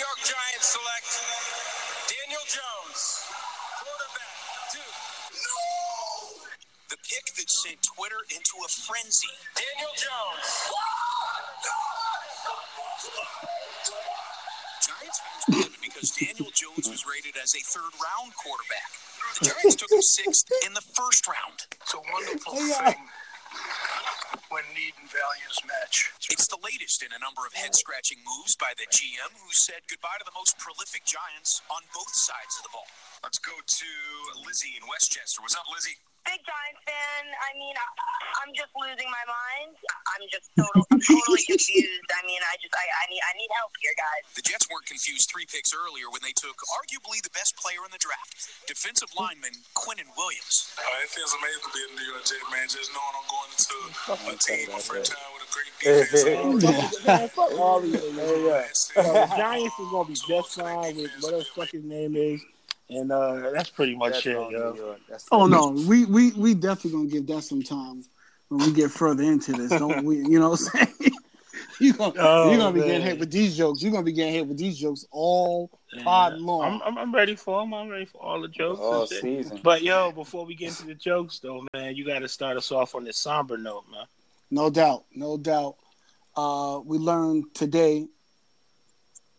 York Giants select Daniel Jones, quarterback, Duke. The pick that sent Twitter into a frenzy. Daniel Jones. Giants fans were livid because Daniel Jones was rated as a third round quarterback. The Giants took him sixth in the first round. It's a wonderful Yeah. thing when need and values match. It's the latest in a number of head scratching moves by the GM who said goodbye to the most prolific Giants on both sides of the ball. Let's go to Lizzie in Westchester. What's up, Lizzie? Big Giants fan. I mean, I, I'm just losing my mind. I'm just total, I'm totally confused. I mean, I just, I, I need, I need help here, guys. The Jets weren't confused three picks earlier when they took arguably the best player in the draft, defensive lineman Quinnen Williams. Uh, it feels amazing to be a New York Jet man, just knowing I'm going into a team, a franchise with a great defense. Man, fuck all these niggas. Yeah. Giants is gonna be just fine with whatever the fuck his name is, and uh, that's pretty much it, yo. Oh no, we we we definitely gonna give that some time when we get further into this. Don't we? You know what I'm saying? you gonna Oh, you gonna be man. getting hit with these jokes. You're gonna be getting hit with these jokes all pod long. I'm, I'm I'm ready for them. I'm ready for all the jokes. All season. But yo, before we get into the jokes, though, man, you got to start us off on this somber note, man. No doubt, no doubt. Uh, we learned today,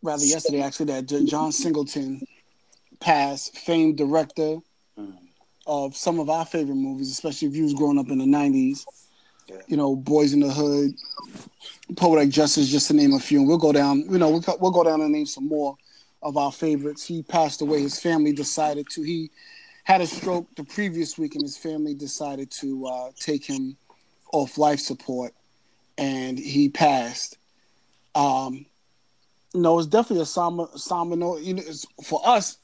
rather yesterday actually, that John Singleton passed, famed director Mm. of some of our favorite movies, especially if you was growing up in the '90s. Yeah. You know, Boys in the Hood, Poetic Justice, just to name a few. And we'll go down. You know, we'll, we'll go down and name some more of our favorites. He passed away. His family decided to. He had a stroke the previous week, and his family decided to uh, take him off life support, and he passed. Um, no, it's definitely a somber, somber note. You know, it's, for us,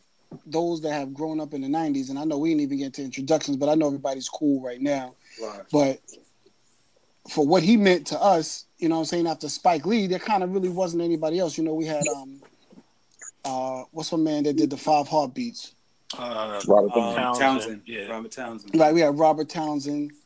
those that have grown up in the '90s, and I know we didn't even get to introductions, but I know everybody's cool right now. Right. But for what he meant to us, you know, what I'm saying after Spike Lee, there kind of really wasn't anybody else. You know, we had um, uh, what's my man that did the Five Heartbeats? Uh, Robert um, Townsend. Townsend, Yeah. yeah. Robert Townsend. Like we had Robert Townsend, and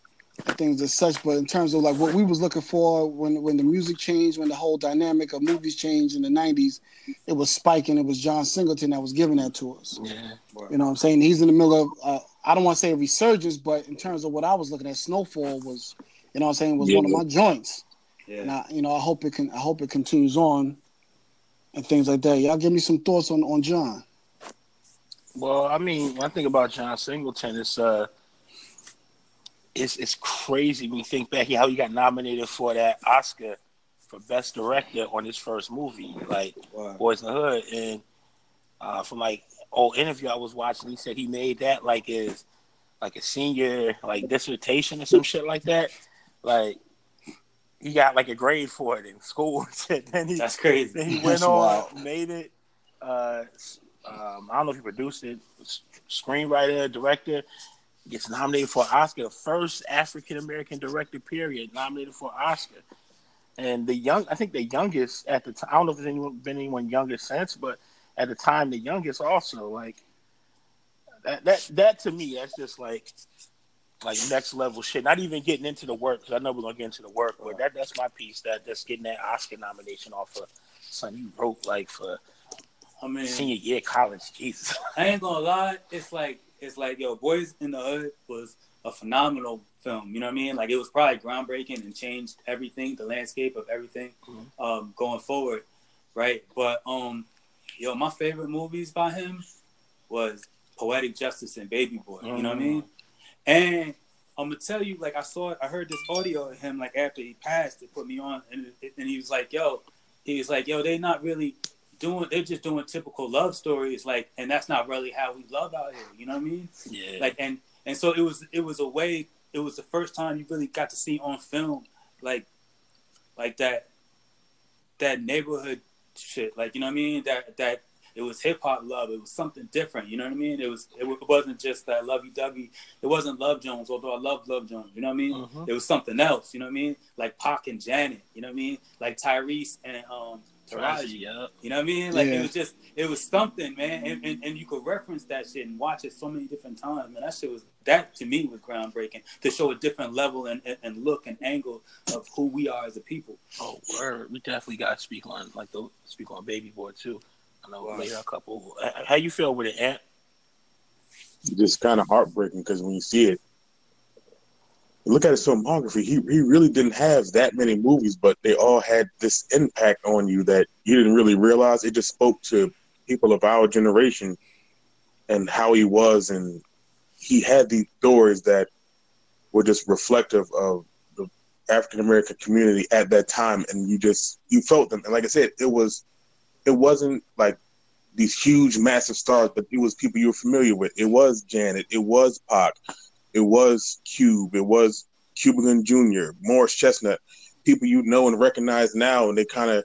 things as such. But in terms of like what we was looking for when when the music changed, when the whole dynamic of movies changed in the '90s, it was Spike and it was John Singleton that was giving that to us. Yeah. You know what I'm saying? He's in the middle of uh, I don't want to say a resurgence, but in terms of what I was looking at, Snowfall was, you know what I'm saying, was one of my joints. Yeah. And I, you know, I hope it can I hope it continues on and things like that. Y'all give me some thoughts on on John. Well, I mean, one thing about John Singleton is uh, it's it's crazy when you think back how he got nominated for that Oscar for Best Director on his first movie, like Wow. Boys in the Hood, and uh, from like old interview I was watching, he said he made that like his like a senior like dissertation or some shit like that, like. He got like a grade for it in school. then he, That's crazy. then he went That's on, wild. made it. Uh, um, I don't know if he produced it. Screenwriter, director gets nominated for an Oscar. First African American director, period, nominated for an Oscar. And the young, I think the youngest at the time. I don't know if there's anyone been anyone younger since, but at the time, the youngest also like that. That that to me, that's just like like next level shit. Not even getting into the work because I know we're gonna get into the work, but that that's my piece. That that's getting that Oscar nomination off of son you wrote like for I mean, senior year college. Jesus. I ain't gonna lie. It's like it's like yo, Boys in the Hood was a phenomenal film. You know what I mean? Like it was probably groundbreaking and changed everything, the landscape of everything, Mhm. um, going forward, right? But um, yo, my favorite movies by him was Poetic Justice and Baby Boy. You know what I mean? And I'm gonna tell you, like I saw, I heard this audio of him like after he passed. It put me on, and and he was like, "Yo," he was like, "Yo, they not really doing. They're just doing typical love stories, like, and that's not really how we love out here. You know what I mean? Yeah. Like, and and so it was. It was a way. It was the first time you really got to see on film, like, like that, that neighborhood shit. Like, you know what I mean? That that it was hip hop love. It was something different. You know what I mean? It was. It, it wasn't just that lovey dovey. It wasn't Love Jones, although I love Love Jones. You know what I mean? Mhm. It was something else. You know what I mean? Like Pac and Janet. You know what I mean? Like Tyrese and um Taraji. yeah. You know what I mean? Like Yeah. it was just, it was something, man. And, and and you could reference that shit and watch it so many different times, man. That shit was that to me was groundbreaking to show a different level and, and, and look and angle of who we are as a people. Oh, word. We definitely got to speak on like the speak on Baby Boy too. I know we made a couple. How you feel with it, Ant? Just kind of heartbreaking because when you see it, look at his filmography. He he really didn't have that many movies, but they all had this impact on you that you didn't really realize. It just spoke to people of our generation and how he was, and he had these stories that were just reflective of the African American community at that time, and you just you felt them. And like I said, it was it wasn't like these huge, massive stars, but it was people you were familiar with. It was Janet, it was Pac, it was Cube, it was Cuban Jr., Morris Chestnut, people you know and recognize now, and they kind of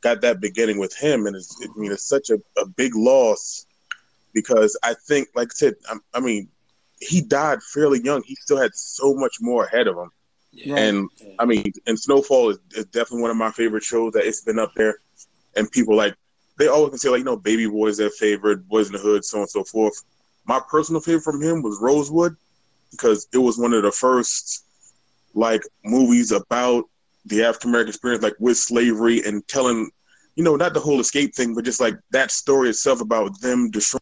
got that beginning with him. And it's, I mean, it's such a, a big loss because I think, like I said, I, I mean, he died fairly young. He still had so much more ahead of him. Yeah. And I mean, and Snowfall is, is definitely one of my favorite shows that it's been up there. And people like they always can say like, you know, Baby Boy is their favorite, Boys in the Hood, so on and so forth. My personal favorite from him was Rosewood because it was one of the first like movies about the African American experience, like with slavery and telling, you know, not the whole escape thing, but just like that story itself about them destroying.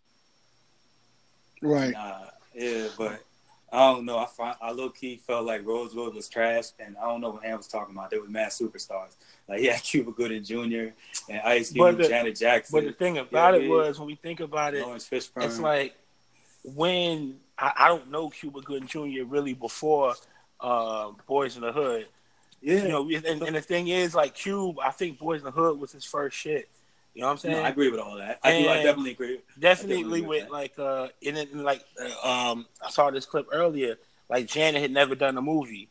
Right. Nah, yeah, but I don't know. I find, I low key felt like Rosewood was trash, and I don't know what Ann was talking about. They were mad superstars. Like yeah, Cuba Gooding Jr. and Ice But Cube, the- Janet Jackson. But the thing about Yeah, it was when we think about it, Laurence Fishburne. it's like when I, I don't know Cuba Gooding Jr. really before uh, Boys in the Hood. yeah, You know, and, and the thing is, like Cube, I think Boys in the Hood was his first shit. You know what I'm saying? no, I agree with all that. I do. I definitely agree. Definitely agree with, with like uh, in it, like uh, um, I saw this clip earlier. Like Janet had never done a movie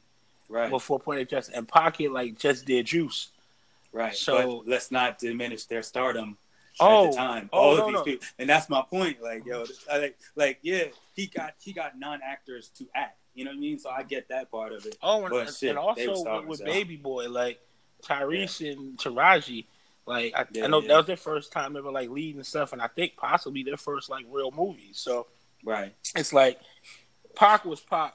Right, before Poetic Justice, and Pocket like just did Juice. right. so- but let's not diminish their stardom. Oh, at the time, oh, all no, of these no. people, and that's my point. Like, yo, I like, like, yeah, he got he got non actors to act. You know what I mean? So I get that part of it. Oh, and, But and shit, they also with, with. Baby Boy, like Tyrese and Taraji, like I, Yeah, I know yeah. that was their first time ever like leading and stuff, and I think possibly their first like real movie. So Right. it's like Pac was Pac,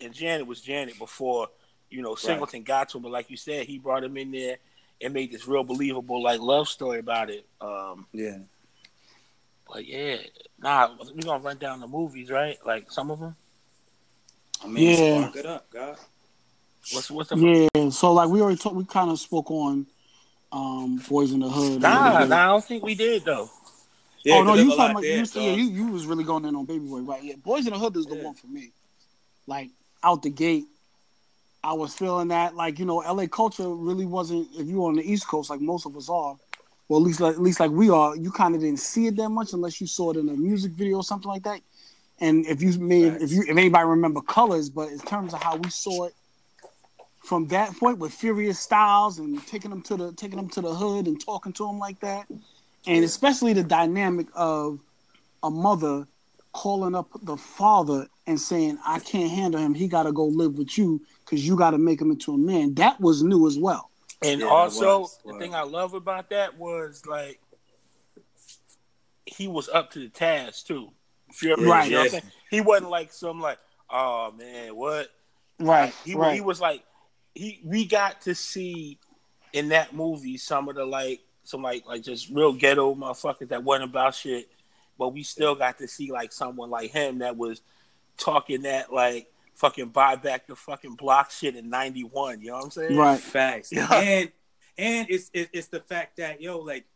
and Janet was Janet before you know Singleton got to him. But like you said, he brought him in there and made this real believable like love story about it. Um, Yeah. But yeah, nah, we're gonna run down the movies, right? Like some of them. I mean, Yeah. spark it up, God. What's what's the Yeah. So like we already talked, we kind of spoke on um Boys in the Hood. a Nah, nah, I don't think we did though. Yeah, oh no, you there's talking about there, you, so- yeah, you you was really going in on Baby Boy, right? Yeah, Boys in the Hood is the Yeah. one for me. Like out the gate, I was feeling that like you know LA culture really wasn't. If you were on the East Coast, like most of us are, well at least like, at least like we are, you kind of didn't see it that much unless you saw it in a music video or something like that. And if you made if you if anybody remember Colors, but in terms of how we saw it from that point with Furious Styles and taking them to the taking them to the hood and talking to them like that, and especially the dynamic of a mother calling up the father and saying, "I can't handle him. He got to go live with you because you got to make him into a man." That was new as well. And Yeah, also, was- the thing I love about that was like he was up to the task too. If you ever, Right. you know what I'm Yeah. saying? He wasn't like some like, oh man, what? Right. He right. he was like he. We got to see in that movie some of the like some like like just real ghetto motherfuckers that wasn't about shit, but we still got to see like someone like him that was talking that like fucking buy back the fucking block shit in '91. You know what I'm saying? right. Facts. Yeah. And and it's it, it's the fact that yo like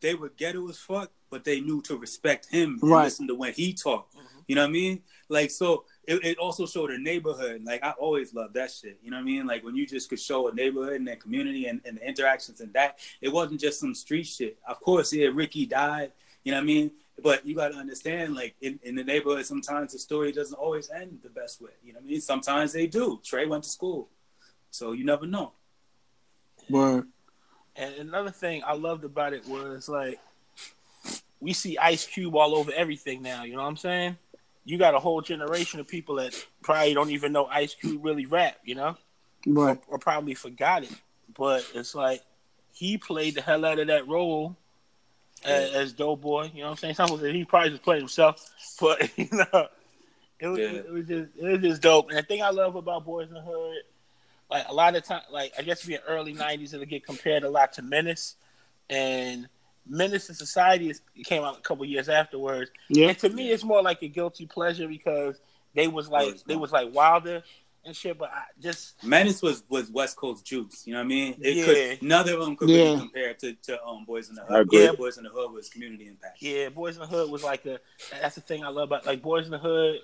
they were ghetto as fuck, but they knew to respect him and Right. listen to when he talked. Mm-hmm. You know what I mean? Like so, it, it also showed a neighborhood. Like I always love that shit. You know what I mean? Like when you just could show a neighborhood and a community and, and the interactions and that it wasn't just some street shit. Of course, yeah, Ricky died. You know what I mean? But you got to understand, like in, in the neighborhood, sometimes the story doesn't always end the best way. You know what I mean? Sometimes they do. Trey went to school, so you never know. Word. And another thing I loved about it was like we see Ice Cube all over everything now. You know what I'm saying? You got a whole generation of people that probably don't even know Ice Cube really rap. You know, Right. or probably forgot it. But it's like he played the hell out of that role as, as Doughboy. You know what I'm saying? Some people he probably just played himself, but you know, it was, Yeah. it was just it was just dope. And the thing I love about Boys in the Hood, like a lot of time, like I guess being early '90s, it'll get compared a lot to Menace, and Menace to Society is, it came out a couple years afterwards. Yeah. And to me, it's more like a guilty pleasure because they was like they was like Wilder and shit. But I just Menace was was West Coast juice. You know what I mean? It Yeah. could none of them could Yeah. really compare to, to um Boys in the Hood. agree. Yeah, Boys in the Hood was community impact. yeah, Boys in the Hood was like a that's the thing I love about like Boys in the Hood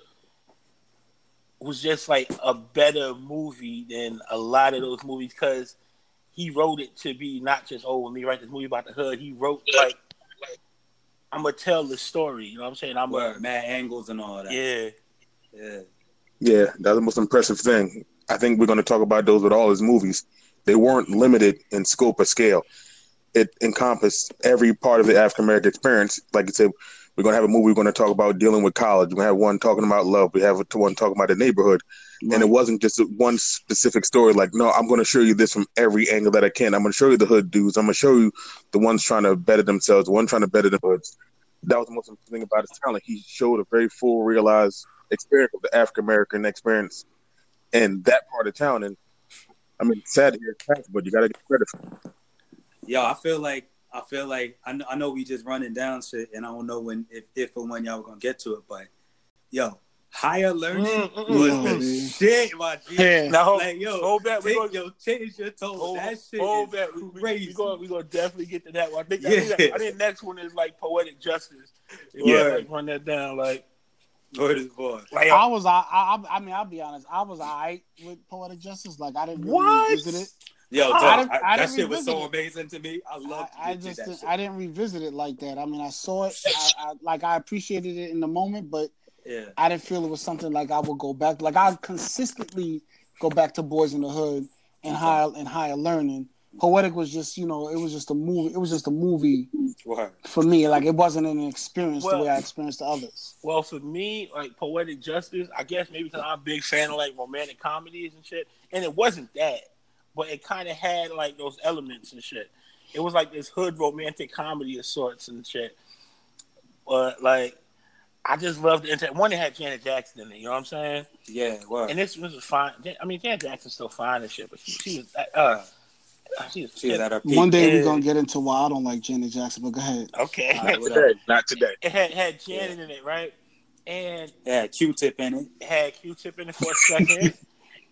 was just like a better movie than a lot of those movies because he wrote it to be not just oh let me write this movie about the hood. He wrote like I'm gonna tell the story. You know what I'm saying? I'm Word, a, mad angles and all that. yeah. yeah. Yeah, that's the most impressive thing. I think we're going to talk about those with all his movies. They weren't limited in scope or scale. It encompassed every part of the African American experience. Like you said, we're going to have a movie we're going to talk about dealing with college. We're going to have one talking about love. We have one talking about the neighborhood. And it wasn't just one specific story. Like, no, I'm going to show you this from every angle that I can. I'm going to show you the hood dudes. I'm going to show you the ones trying to better themselves, the one trying to better the hoods. That was the most important thing about his talent. He showed a very full, realized experience of the African American experience in that part of town. And I mean, sad to hear it's but you got to get credit for it. Yo, I feel like I feel like I know, I know we just running down shit, and I don't know when if, if or when y'all were gonna get to it, but yo, higher learning Mm, mm, was mm. the shit, my G. Yeah. Now hold, Like yo, hold back. We take, gonna, yo, change your tone. hold, that shit hold is back. We, we, crazy. we gonna we gonna definitely get to that one. I think, I think, Yeah. I think next one is like poetic justice. Yeah. Yeah, like, run that down. Like, Word is born. like I was, I, I, I mean, I'll be honest. I was alright with poetic justice. Like I didn't really What? revisit it. Yo, I dog, didn't- I, I that didn't shit was so revisit amazing to me. I love I, I just, that didn't- shit. I didn't revisit it like that. I mean, I saw it. I, I, like I appreciated it in the moment, but yeah. I didn't feel it was something like I would go back. Like I consistently go back to Boys in the Hood and higher and higher learning. Poetic was just, you know, it was just a movie. It was just a movie Word. for me. Like it wasn't an experience the way I experienced the others. Well, for me, like poetic justice, I guess maybe because I'm a big fan of like romantic comedies and shit, and it wasn't that, but it kind of had like those elements and shit. It was like this hood romantic comedy of sorts and shit. But like, I just loved the inter- one that had Janet Jackson in it. You know what I'm saying? Yeah, word. And this was fine. I mean, Janet Jackson's still fine and shit, but she, she was uh, she was, she was at her peak. One day we're gonna get into why I don't like Janet Jackson, but go ahead. okay. All right, Not today. Not today. it had had Janet in it, right? And Yeah, Q-Tip in it. it had Q-Tip in it for a second.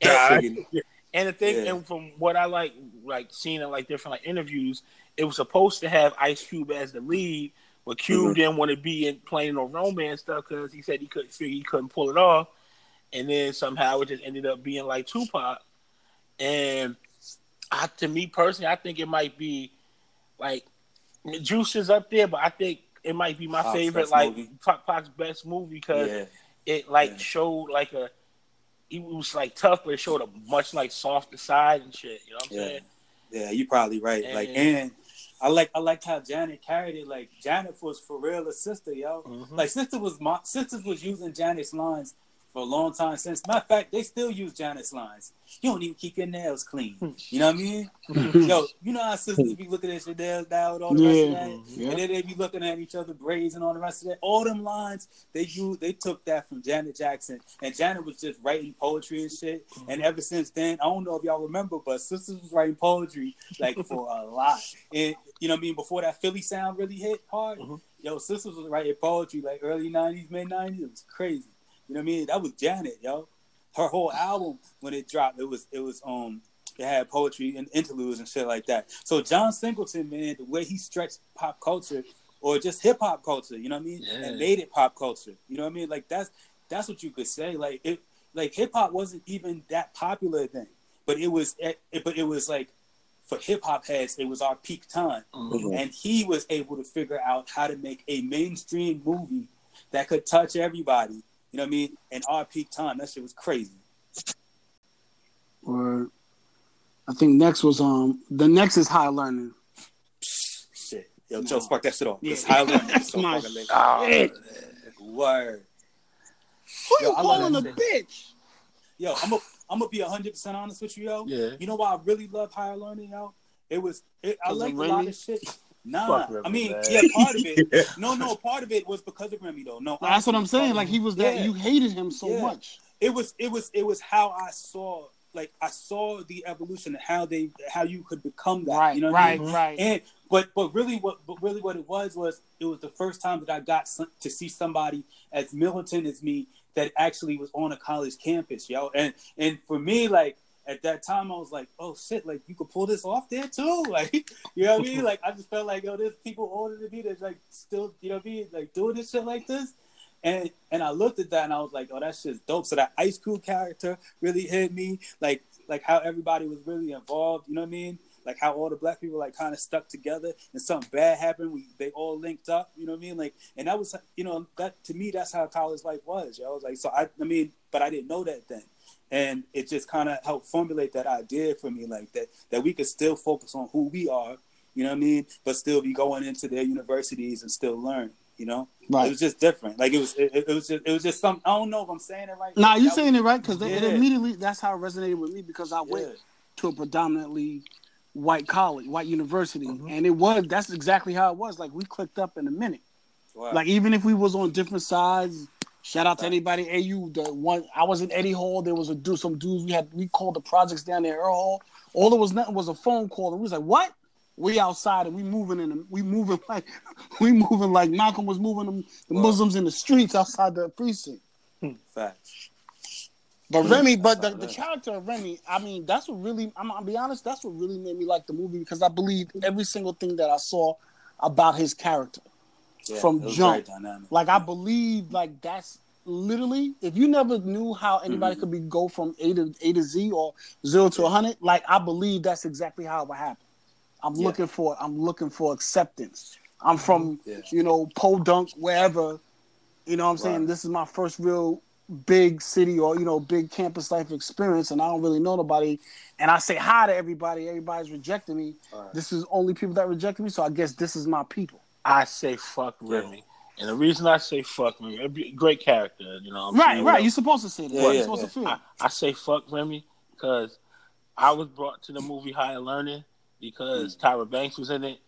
And, and the thing, Yeah. and from what I like, like seeing in like different like interviews, it was supposed to have Ice Cube as the lead, but Cube Mhm. didn't want to be in playing no romance stuff because he said he couldn't figure he couldn't pull it off, and then somehow it just ended up being like Tupac, and I, to me personally, I think it might be like Juice is up there, but I think it might be my Pac's favorite, like movie. Pac, Pac's best movie because Yeah. it like Yeah. showed like a it was like tough, but it showed a much like softer side and shit. You know what I'm Yeah. saying? Yeah, you probably right. Like, And- and I like I liked how Janet carried it. Like Janet was for real a sister, yo. Mhm. Like sister was my sister was using Janet's lines for a long time since. Matter of fact, they still use Janet's lines. You don't even keep your nails clean. You know what I mean? Yo, you know how sisters be looking at your nails now and all the rest of that, Yeah. and then they be looking at each other braids and all the rest of that. All them lines they you they took that from Janet Jackson, and Janet was just writing poetry and shit. And ever since then, I don't know if y'all remember, but sisters was writing poetry like for a lot. And you know what I mean? Before that Philly sound really hit hard, Mhm. yo, sisters was writing poetry like early '90s, mid '90s. It was crazy. You know what I mean? That was Janet, yo. Her whole album when it dropped, it was it was um it had poetry and interludes and shit like that. So John Singleton, man, the way he stretched pop culture or just hip hop culture, you know what I mean, Yeah. and made it pop culture. You know what I mean? Like that's that's what you could say. Like it, like hip hop wasn't even that popular then, but it was. It, but it was like for hip hop heads, it was our peak time, Mhm. and he was able to figure out how to make a mainstream movie that could touch everybody. You know what I mean? And our peak time, that shit was crazy. Or I think next was um the next is high learning. Shit, yo, No. Joe, spark that shit off. Yeah. It's highly That's so my fucking. Oh, shit. Word. Who Yo, you calling a bitch? Yo, I'm gonna I'm gonna be hundred percent honest with you, yo. Yeah. You know why I really love higher learning, yo? It was it, I 'Cause of liked a lot of shit. Nah, Fuck Remy, I mean, man. yeah, part of it. No, no, part of it was because of Remy, though. No, That's what I'm saying. Like he was that Yeah. you hated him so Yeah. much. it was it was it was how I saw like I saw the evolution and how they how you could become that. Right, you know what I right, mean? right. And but but really what but really what it was was it was the first time that I got some, to see somebody as militant as me that actually was on a college campus, yo. And and for me, like at that time, I was like, oh shit, like you could pull this off there too, like you know what I mean? Like I just felt like yo, there's people older than me that's like still you know what I mean, like doing this shit like this. And and I looked at that and I was like, oh, that shit's dope. So that Ice Cube character really hit me, like like how everybody was really involved. You know what I mean? Like how all the black people like kind of stuck together, and something bad happened, we they all linked up. You know what I mean? Like, and that was you know that to me that's how college life was. Yo. I was like, so I I mean, but I didn't know that then, and it just kind of helped formulate that idea for me, like that that we could still focus on who we are. You know what I mean? But still be going into their universities and still learn. You know, Right. it was just different. Like it was, it, it was just, it was just some. I don't know if I'm saying it right. Nah, you That saying was- it right because it immediately that's how it resonated with me because I went Yeah. to a predominantly white college, white university, Mm-hmm. and it was that's exactly how it was. Like we clicked up in a minute. Wow. Like even if we was on different sides, shout out to anybody. AU, the one I was in Eddie Hall. There was a dude, some dudes we had. We called the projects down there. Earl Hall. All there was nothing was a phone call, and we was like, "What?" We outside and we moving in. The, we moving like we moving like Malcolm was moving them, the. Muslims in the streets outside the precinct. Facts. But Remy, but the, the character of Remy, I mean, that's what really, I'm gonna be honest, that's what really made me like the movie because I believed every single thing that I saw about his character Yeah, from jump. Like I believe like that's literally, if you never knew how anybody Mhm. could be go from A to A to Z or zero to hundred, like I believe that's exactly how it would happen. I'm Yeah. looking for, I'm looking for acceptance. I'm from, Yeah. you know, Podunk, wherever. You know what I'm saying? Right. This is my first real big city or you know big campus life experience and i don't really know nobody and i say hi to everybody everybody's rejecting me Right. this is only people that rejected me so i guess this is my people I say fuck Remy. And the reason I say fuck Remy, it'd be a great character, you know. what I'm right saying? right you're supposed to say that Yeah, you're yeah, supposed yeah. to feel I, I say fuck Remy because I was brought to the movie Higher Learning because Tyra Banks was in it,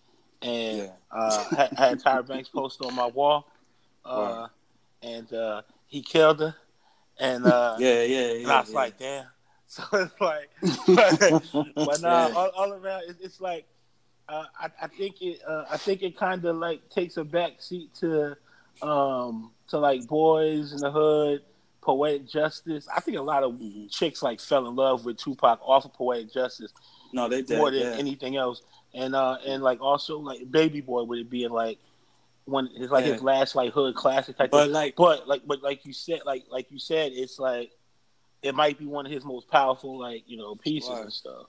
and Yeah. uh, had, had Tyra Banks posted on my wall, uh, Right. and uh, he killed her, and uh, Yeah, yeah, yeah. and I was yeah. like, damn. So it's like, but nah, Yeah. all, all around, it, it's like, uh, I, I think it, uh, I think it kind of like takes a back seat to, um, to like boys in the hood, poetic justice. I think a lot of chicks like fell in love with Tupac off of poetic justice no, they did. more than yeah. anything else, and uh, and like also like Baby Boy would it being like when it's like his last like hood classic type. But thing. like, But like, but like you said, like like you said, it's like it might be one of his most powerful, like you know, pieces Right. and stuff.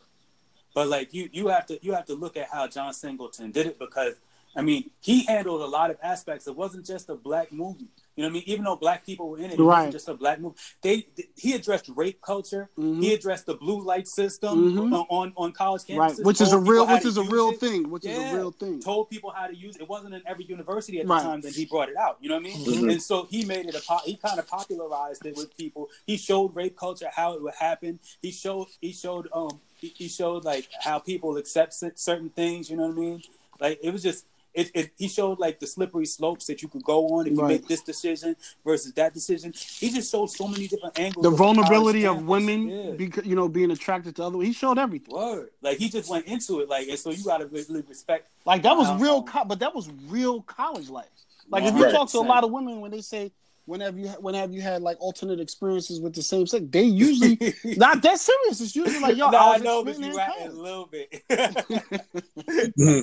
But like you, you have to, you have to look at how John Singleton did it because, I mean, he handled a lot of aspects. It wasn't just a black movie. You know what I mean? Even though black people were in it, it Right. wasn't just a black movie. They, he addressed rape culture. Mhm. He addressed the blue light system Mhm. on, on on college campuses. right which is a real which is a real it. thing which is Yeah. a real thing told people how to use it. It wasn't in every university at Right. the time that he brought it out. You know what I mean? Mhm. And so he made it a po- he kind of popularized it with people. He showed rape culture how it would happen. He showed he showed um he, he showed like how people accept certain things. You know what I mean? Like it was just. It, it, he showed like the slippery slopes that you could go on if you make this decision versus that decision. He just showed so many different angles. the of vulnerability of campus. women Yeah. because you know being attracted to other he showed everything Word. Like he just went into it like, and so you gotta really respect. like that was Wow. real co- but that was real college life like if you talk to a lot of women when they say whenever you whenever you had like alternate experiences with the same sex they usually not that serious it's usually like yo nah, I I know, but experiencing you that a little bit. Hmm.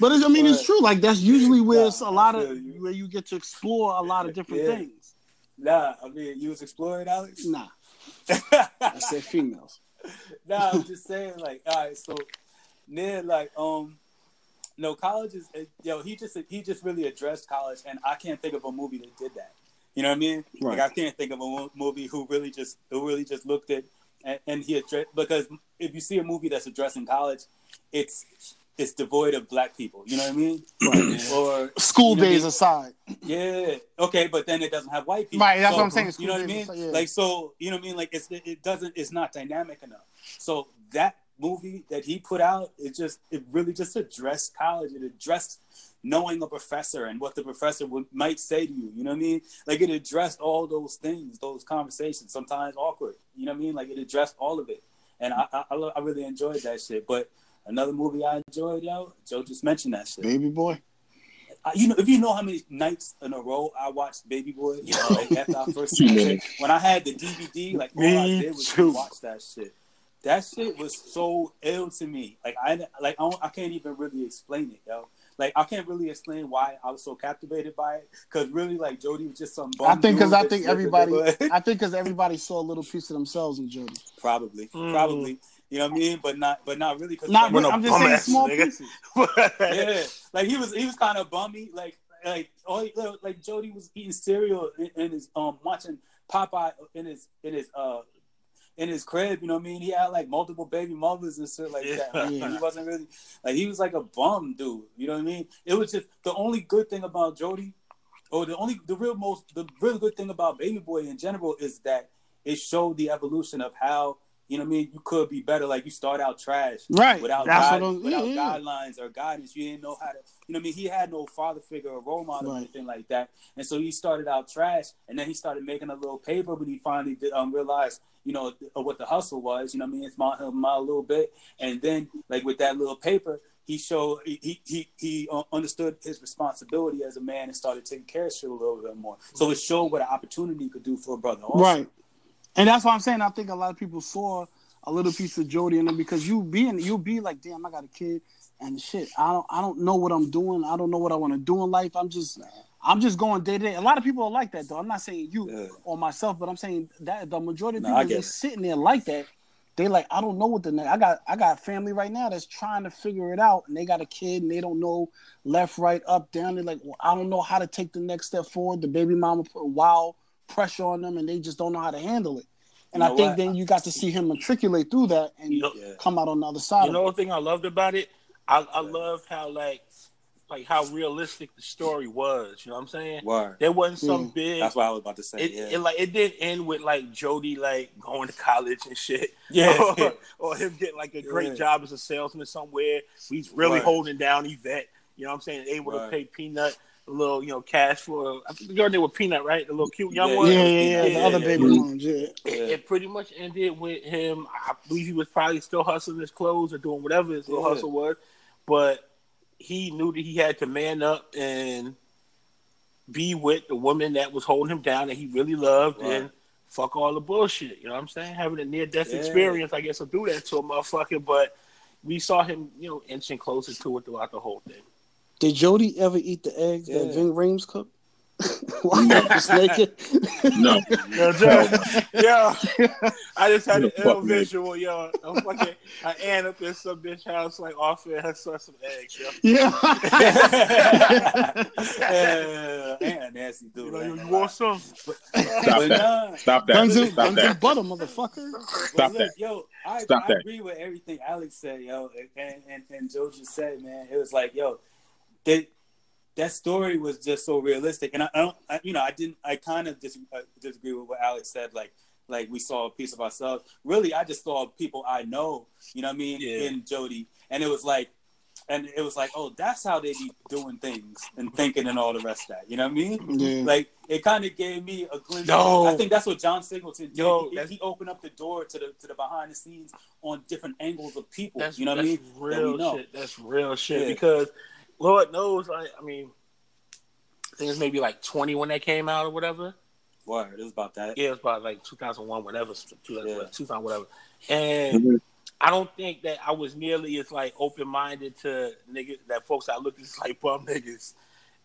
But it's, I mean, it's true. Like that's usually where Nah, it's a lot of you. where you get to explore a lot of different Yeah. things. nah, I mean, you was exploring, Alex. Nah, I said females. nah, I'm just saying, like, all right, so Ned, like, um, no, college is, yo, he just he just really addressed college, and I can't think of a movie that did that. You know what I mean? Right. Like, I can't think of a movie who really just who really just looked at and, and he addressed because if you see a movie that's addressing college, it's it's devoid of black people. You know what I mean? or School you know what I days mean? aside, Yeah. Okay, but then it doesn't have white people. Right, that's So, what I'm saying, You know what I mean? days, yeah. Like so, you know what I mean? Like it's it doesn't it's not dynamic enough. So that movie that he put out, it just it really just addressed college. It addressed knowing a professor and what the professor would might say to you. You know what I mean? Like it addressed all those things, those conversations, sometimes awkward. You know what I mean? Like it addressed all of it, and I I, I, lo- I really enjoyed that shit. But another movie I enjoyed, yo, Joe just mentioned that shit. Baby boy. I, you know, if you know how many nights in a row I watched Baby Boy, you know, like after I first seen it, when I had the DVD, like all I Me did was too. watch that shit. That shit was so ill to me. Like I like I, don't, I can't even really explain it, yo. Like I can't really explain why I was so captivated by it. Cause really, like Jody was just some. I think because I think slipped in the everybody. I think because everybody saw a little piece of themselves in Jody. probably, Mm. probably. You know what I mean? But not, but not really. Cause Not, like, I'm just bum saying ass small nigga. pieces. yeah, like he was he was kind of bummy. Like like all he- like Jody was eating cereal in, in his um watching Popeye in his in his uh in his crib. You know what I mean? He had like multiple baby mothers and shit like that. Like, Yeah. He wasn't really like he was like a bum dude. You know what I mean? It was just the only good thing about Jody, or the only the real most the real good thing about Baby Boy in general is that it showed the evolution of how. You know what I mean? You could be better. Like you start out trash, Right. without That's guide, what without yeah, guidelines or guidance. You didn't know how to. You know what I mean? He had no father figure or role model or anything like that, and so he started out trash, and then he started making a little paper when he finally did, um, realized. You know what the hustle was. You know what I mean? It's my, my little bit, and then like with that little paper, he showed he he he uh, understood his responsibility as a man and started taking care of shit a little bit more. So it showed what an opportunity could do for a brother. Also. Right. And that's why I'm saying I think a lot of people saw a little piece of Jody in them because you being you'll be like, damn, I got a kid and shit. I don't I don't know what I'm doing. I don't know what I want to do in life. I'm just I'm just going day to day. A lot of people are like that though. I'm not saying you Yeah. or myself, but I'm saying that the majority of No, people they sitting there like that. They like, I don't know what the next. I got I got family right now that's trying to figure it out, and they got a kid and they don't know left, right, up, down. They're like, well, I don't know how to take the next step forward. The baby mama put wild pressure on them, and they just don't know how to handle it. And You I think what? then you got to see him matriculate through that and You know- Yeah. come out on the other side. You know the thing I loved about it? I, I loved how like like how realistic the story was. You know what I'm saying? Word. There wasn't some Yeah. big. That's what I was about to say. it, yeah. it like it didn't end with like Jody like going to college and shit. Yeah. or, or him getting like a great Yeah. job as a salesman somewhere. He's really Right. holding down Yvette. You know what I'm saying? Able to pay Peanut a little, you know, cash for. I think the girl name was Peanut, right? The little cute young Yeah, one. Yeah, yeah, yeah. Yeah, the other baby yeah. moms, yeah. It, it pretty much ended with him. I believe he was probably still hustling his clothes or doing whatever his little Yeah. hustle was, but he knew that he had to man up and be with the woman that was holding him down that he really loved Right. and fuck all the bullshit. You know what I'm saying? Having a near death Yeah. experience, I guess, will do that to a motherfucker. But we saw him, you know, inching closer to it throughout the whole thing. Did Jody ever eat the eggs Yeah. that Ving Rhames cooked? While he was naked? No, Yo, Joe, yo, I just had You an a ill visual, yo. I'm fucking, I aunt up in some bitch house, like offering her son some eggs, yo. yeah. yeah, and nasty dude. You, know, you, you want some? lie. But nah, stop that. Guns and, Stop guns and that. butter, motherfucker. Stop look, that. yo, I, Stop I that. agree with everything Alex said, yo, and, and and Joe just said, man. It was like, yo, that that story was just so realistic, and I, I don't, I, you know, I didn't, I kind of dis, uh, disagree with what Alex said, like. Like we saw a piece of ourselves. Really, I just saw people I know. You know what I mean? Yeah. In Jody, and it was like, and it was like, oh, that's how they be doing things and thinking and all the rest of that. You know what I mean? Yeah. Like it kind of gave me a glimpse. Yo. I think that's what John Singleton did. Yo, he, he opened up the door to the to the behind the scenes on different angles of people. That's you know what I mean? Real know. shit. That's real shit. Yeah. Because Lord knows, like, I mean, I think it's maybe like 20 when that came out or whatever. Word, it was about that. Yeah, it was about like 2001, whatever, 2000, Yeah. whatever. And Mhm. I don't think that I was nearly as like open minded to niggas that folks I looked at as like bum niggas.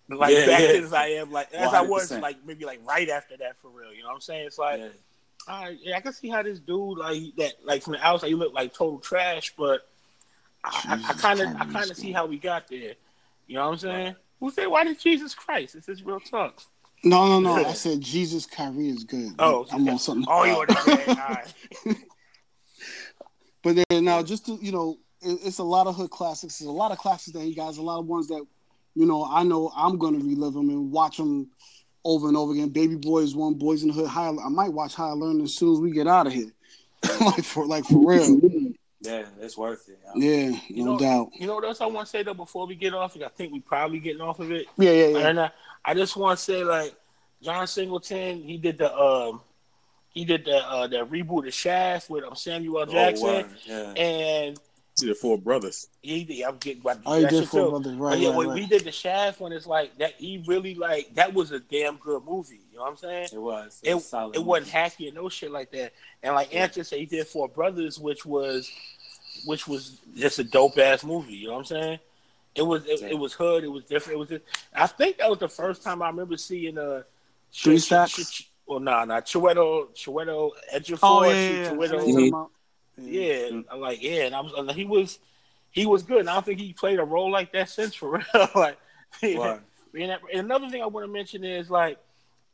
Like Yeah, back yeah. as I am like as I was like maybe like right after that for real. You know what I'm saying? It's like Yeah. all right, yeah, I can see how this dude like that like from the outside you look like total trash, but I I kind of I kind of see how we got there. You know what I'm saying? Who said why did Jesus Christ? This is real talk. No, no, no. I said Jesus Kyrie is good. Oh, I'm on something. Oh, you want to say? All right. But then now, just to you know, it, it's a lot of hood classics. There's a lot of classics that he guys. A lot of ones that you know I know I'm gonna relive them and watch them over and over again. Baby Boys one. Boys in the Hood. High. I might watch High Learning as soon as we get out of here. like for like for real. Yeah, it's worth it. yo. Yeah, You no know- doubt. You know what else I want to say though before we get off? I think we probably getting off of it. Yeah, yeah, yeah. And I, I just want to say like John Singleton, he did the um he did the uh, the reboot of Shaft with um, Samuel L. Jackson, Oh, word, yeah. and See the four brothers. he did. I'm getting about Oh, he that did shit Four too. Brothers, But right, yeah, right, when right. we did the Shaft one, it's like that. He really like that was a damn good movie. You know what I'm saying? It was. It, was solid it wasn't hacky and no shit like that. And like Anthony said, he did Four Brothers, which was, which was just a dope ass movie. You know what I'm saying? It was it, Yeah. it was hood. It was different. It was. Just, I think that was the first time I remember seeing a. Three Ch- Stacks? Ch- Ch- well, nah, nah, Chiwetel, Chiwetel Ejiofor, Oh yeah, yeah, yeah. Chiwetel- I know what you're talking about. yeah, I'm like yeah, and I was and he was he was good. And I don't think he played a role like that since for real. like, Word. and, that- and another thing I want to mention is like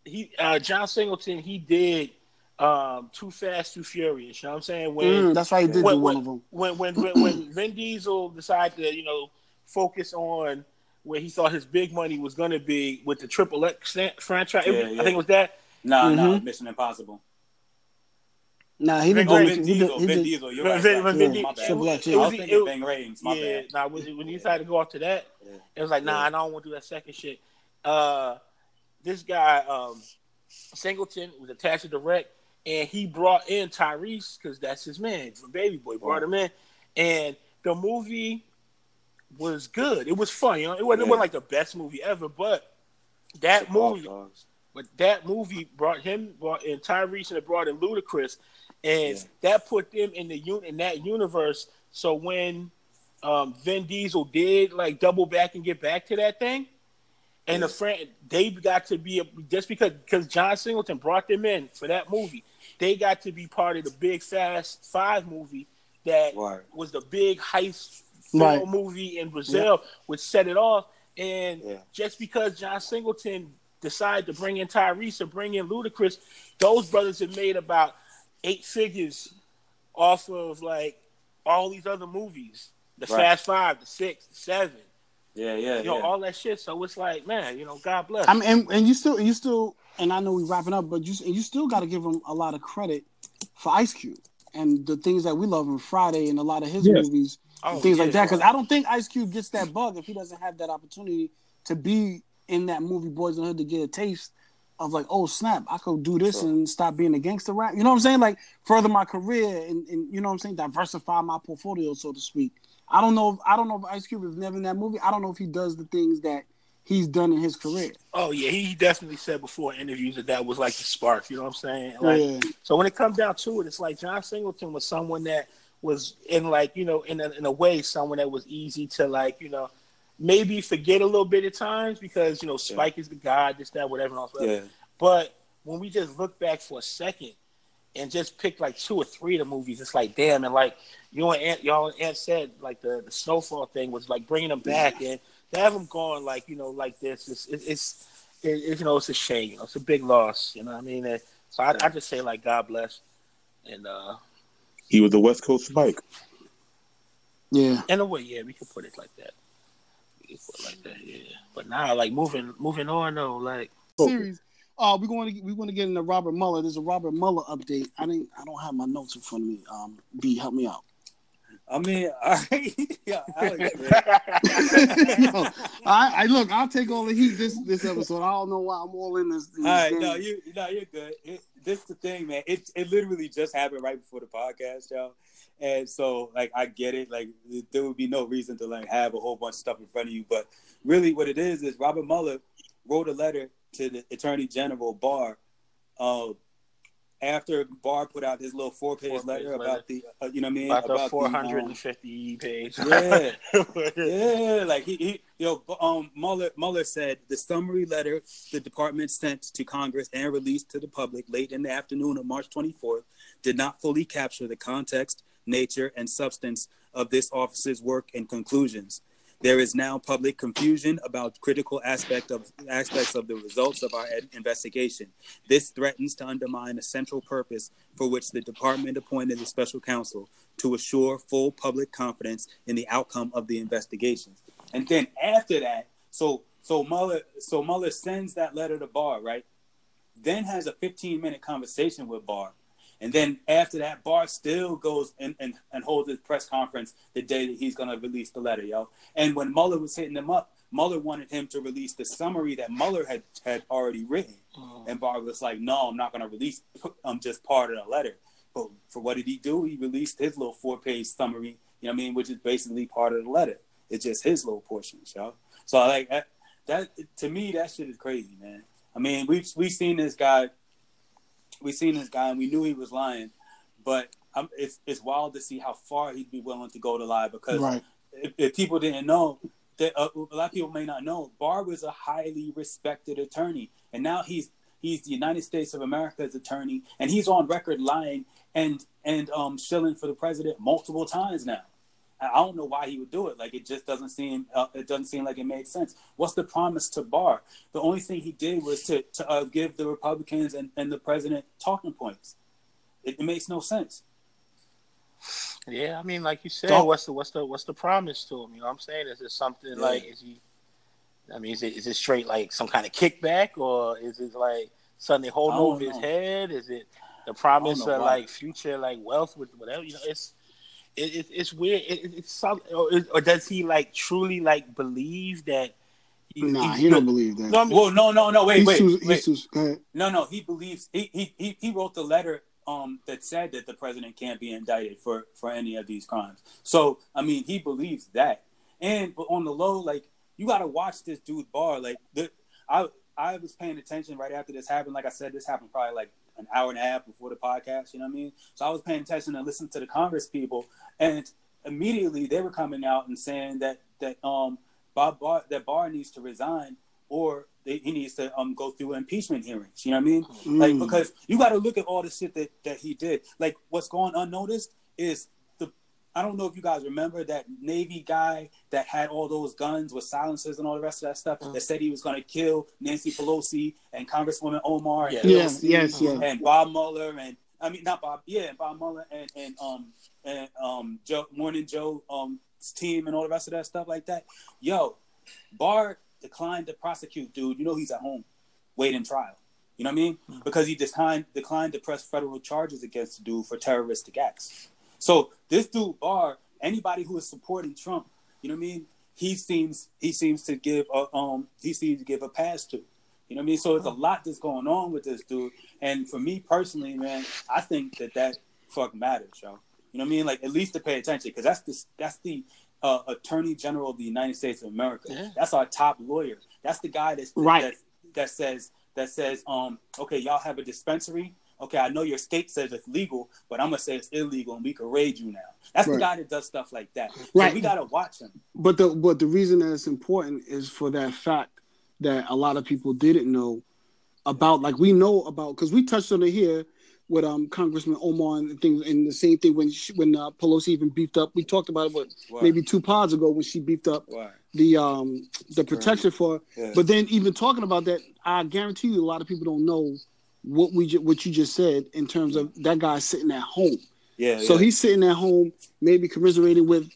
he uh, John Singleton he did um, Too Fast Too Furious. You know what I'm saying? When Mm, that's why he did when, do one of them. when when when when Vin Diesel decided to you know focus on where he thought his big money was going to be with the Triple X franchise. Yeah, yeah. I think it was that. Nah, nah, Mhm. Mission Impossible. Nah, he didn't Oh, do Vin. He Diesel. did. He Vin did. Diesel. You're Vin- right. Vin- right. Vin My Diesel- bad. Triple X, I yeah. was It thinking was- Ving Rhames. My yeah, bad. nah, when, when he decided to go off to that, Yeah. it was like, nah, Yeah. I don't want to do that second shit. Uh, this guy, um, Singleton, was attached to direct, and he brought in Tyrese because that's his man from Baby Boy. Brought Right. him in, and the movie was good. It was fun. You know, it wasn't, it wasn't like the best movie ever, but that movie, but that movie brought him, brought in Tyrese, and it brought in Ludacris, and Yeah. that put them in the un- in that universe. So when um, Vin Diesel did like double back and get back to that thing, and the friend they got to be a, just because because John Singleton brought them in for that movie, they got to be part of the big Fast Five movie that Word. was the big heist film Right. movie in Brazil, which set it off. And Yeah. just because John Singleton decided to bring in Tyrese and bring in Ludacris, those brothers have made about eight figures off of like all these other movies, the Right. Fast Five, the Six, the Seven, Yeah, yeah, you know, yeah. all that shit. So it's like, man, you know, God bless. I mean, and, and you still, you still, and I know we wrapping up, but you, and you still got to give him a lot of credit for Ice Cube and the things that we love him Friday and a lot of his Yes. movies, Oh, things yeah, like that. Because bro. I don't think Ice Cube gets that bug if he doesn't have that opportunity to be in that movie Boys in the Hood to get a taste of like, oh snap, I could do this Sure. and stop being a gangster rap. You know what I'm saying? Like further my career and, and you know what I'm saying, diversify my portfolio, so to speak. I don't know. If, I don't know if Ice Cube is never in that movie. I don't know if he does the things that he's done in his career. Oh yeah, he definitely said before in interviews that that was like the spark. You know what I'm saying? Like, yeah. So when it comes down to it, it's like John Singleton was someone that was in like you know in a, in a way someone that was easy to like you know maybe forget a little bit at times because you know Spike is the god, this that whatever else. whatever. Yeah. But when we just look back for a second and just pick like two or three of the movies, it's like damn. And like you and Ant, y'all and Ant said, like the the Snowfall thing was like bringing them back and to have them going like you know like this. It's it's, it's it, it, you know it's a shame. You know it's a big loss. You know what I mean. And so I, I just say like God bless. And uh He was the West Coast Spike. Yeah. in a way, yeah, we could put it like that. We could put it like that, yeah. But now, like moving moving on though, like series. Uh, we're going to we want to get into Robert Mueller. There's a Robert Mueller update. I didn't. I don't have my notes in front of me. Um, B, help me out. I mean, I, yeah, Alex, no, I, I look. I'll take all the heat this this episode. I don't know why I'm all in this. this All right, game. no, you, no, you're good. It, this the thing, man. It it literally just happened right before the podcast, y'all. And so, like, I get it. Like, there would be no reason to like have a whole bunch of stuff in front of you. But really, what it is is Robert Mueller wrote a letter to the Attorney General Barr. Uh, after Barr put out his little four-page Four-page letter letter. about the, uh, you know what I mean, about the the, four um, hundred and fifty page. Yeah. yeah, like he, he yo, um, Mueller, Mueller said the summary letter the department sent to Congress and released to the public late in the afternoon of March 24th did not fully capture the context, nature, and substance of this office's work and conclusions. There is now public confusion about critical aspect of aspects of the results of our ed- investigation. This threatens to undermine a central purpose for which the department appointed a special counsel to assure full public confidence in the outcome of the investigations. And then after that, so so Mueller so Mueller sends that letter to Barr, right? Then has a 15 minute conversation with Barr. And then after that, Barr still goes and, and, and holds his press conference the day that he's gonna release the letter, yo. And when Mueller was hitting him up, Mueller wanted him to release the summary that Mueller had had already written, Oh. and Barr was like, "No, I'm not going to release. I'm just part of the letter." But for what did he do? He released his little four page summary. You know what I mean? Which is basically part of the letter. It's just his little portions, yo. So like that, that to me, that shit is crazy, man. I mean, we've we've seen this guy, we seen this guy, and we knew he was lying, but um, it's it's wild to see how far he'd be willing to go to lie because Right. if, if people didn't know, that uh, a lot of people may not know, Barr was a highly respected attorney, and now he's he's the United States of America's attorney, and he's on record lying and and um shilling for the president multiple times now. I don't know why he would do it. Like it just doesn't seem uh, it doesn't seem like it made sense. What's the promise to Barr? The only thing he did was to to uh, give the Republicans and, and the president talking points. It, it makes no sense. Yeah, I mean, like you said, Don't- what's the what's the what's the promise to him? You know what I'm saying? Is it something Yeah. like is he? I mean, is it is it straight like some kind of kickback, or is it like something they hold over his head? Is it the promise of why. like future like wealth with whatever? You know, it's it, it, it's weird. It, it- it's some, or, or does he like truly like believe that? He, Nah, he's he don't believe that. No, Well, no, no, no. Wait, he's wait, too, wait. too. No, no, he believes he he he, he wrote the letter um that said that the president can't be indicted for for any of these crimes. So I mean, he believes that. And but on the low, like you got to watch this dude bar. Like the I I was paying attention right after this happened. Like I said, this happened probably like an hour and a half before the podcast. You know what I mean? So I was paying attention and listening to the Congress people, and immediately they were coming out and saying that that um Bob Barr that Barr needs to resign or they, he needs to um go through impeachment hearings. You know what I mean? Like Mm. because you got to look at all the shit that that he did. Like what's going unnoticed is I don't know if you guys remember that Navy guy that had all those guns with silencers and all the rest of that stuff that said he was going to kill Nancy Pelosi and Congresswoman Omar and Yeah. Yeah, AOC yes, yeah. and Bob Mueller and I mean not Bob yeah and Bob Mueller and and um and um Joe Morning Joe um team and all the rest of that stuff like that. Yo, Barr declined to prosecute dude. You know he's at home waiting trial. You know what I mean? Because he declined declined to press federal charges against the dude for terroristic acts. So this dude Barr, anybody who is supporting Trump, you know what I mean? He seems he seems to give a um he seems to give a pass to. You know what I mean? So it's a lot that's going on with this dude. And for me personally, man, I think that that fuck matters, yo. You know what I mean? Like at least to pay attention because that's the that's the uh, Attorney General of the United States of America. Yeah. That's our top lawyer. That's the guy that's Right. that, that says that says um okay y'all have a dispensary. Okay, I know your state says it's legal, but I'm gonna say it's illegal, and we can raid you now. That's the guy that does stuff like that. So Right. we gotta watch him. But the but the reason that it's important is for that fact that a lot of people didn't know about. Like we know about because we touched on it here with um Congressman Omar and things, and the same thing when she, when uh, Pelosi even beefed up. We talked about it what, Right. maybe two pods ago when she beefed up Right. the um the protection for. Yeah. But then even talking about that, I guarantee you a lot of people don't know what we ju- what you just said in terms of that guy sitting at home. Yeah. So yeah. he's sitting at home, maybe commiserating with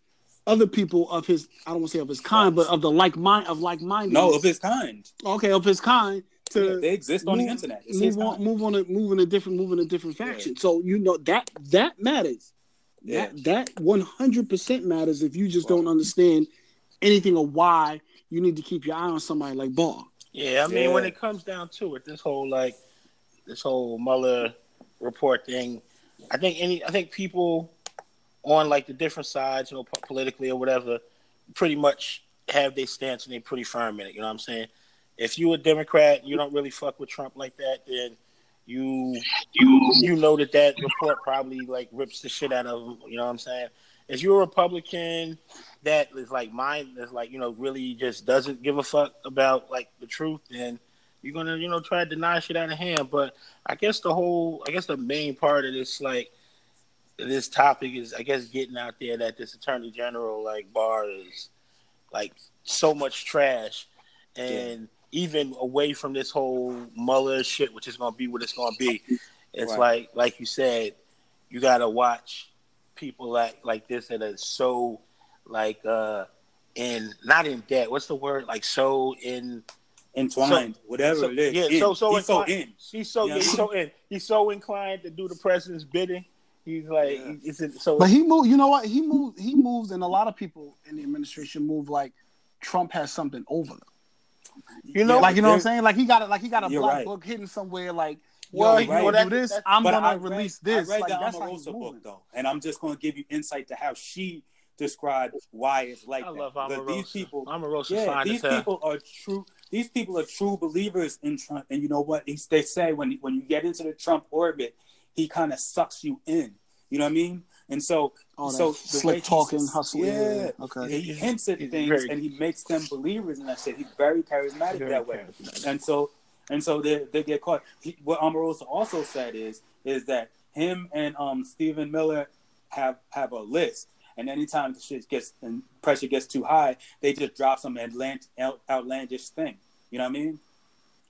other people of his I don't want to say of his kind, but of the like mind of like minded. no of his kind. okay, of his kind to Yeah, they exist on the internet. It's his move on, kind. move on, a, move in a different, move in a different faction. So you know that that matters. Yeah. That that one hundred percent matters if you just Wow. don't understand anything of why you need to keep your eye on somebody like Barr. Yeah, I mean, when it comes down to it, this whole like this whole Mueller report thing, I think any, I think people on like the different sides, you know, po- politically or whatever, pretty much have their stance and they're pretty firm in it. You know what I'm saying? If you a Democrat, you don't really fuck with Trump like that, then you you you know that that report probably like rips the shit out of him. You know what I'm saying? If you're a Republican that is like mine, is like you know really just doesn't give a fuck about like the truth, then you're gonna you know try to deny shit out of hand. But I guess the whole, I guess the main part of this like this topic is I guess getting out there that this Attorney General like Barr is like so much trash, and even away from this whole Mueller shit, which is gonna be what it's gonna be. It's Right. like like you said, you gotta watch people like like this that are so like uh in not in debt. What's the word? Like so in Entwined, whatever so, it is. Yeah, In. so so he's so in. He's so Yeah. yeah, he's so in. He's so inclined to do the president's bidding. He's like Yeah. he's in, so But he moved. You know what? He moved. He moves, and a lot of people in the administration move like Trump has something over them. You know, Yeah, Like you know what I'm saying? Like he got a like he got a black right. book hidden somewhere. Like, Well, yo, you you know, do that- this, I'm But gonna I read, release this. I read like, the that's how Omarosa book though, and I'm just going to give you insight to how she described why it's like I that. love Because Omarosa. These people, Omarosa's yeah, fine these as hell. people are true. These people are true believers in Trump, and you know what? He's, they say when when you get into the Trump orbit, he kind of sucks you in. You know what I mean? And so, Oh, so slick he- talking, hustle, yeah, yeah, okay. he hints at He's things very- and he makes them believers in that shit. He's very charismatic Very that way, charismatic. and so and so they, they get caught. He, what Omarosa also said is is that him and um Stephen Miller have have a list, and anytime the shit gets and pressure gets too high, they just drop some outland, out, outlandish thing. You know what I mean?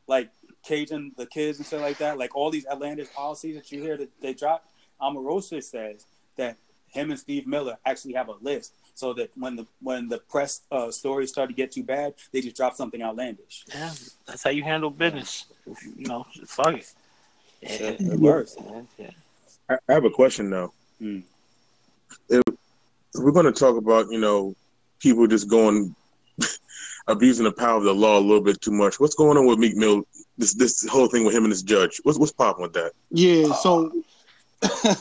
Like Cajun the kids and shit like that. Like all these outlandish policies that you hear that they drop. Omarosa says that him and Steve Miller actually have a list, so that when the when the press uh, stories start to get too bad, they just drop something outlandish. Yeah, that's how you handle business. You know, fuck it. Yeah, It, it works. yeah, yeah. I I have a question though. If we're going to talk about, you know, people just going abusing the power of the law a little bit too much. What's going on with Meek Mill? This this whole thing with him and this judge. What's what's popping with that? Yeah, so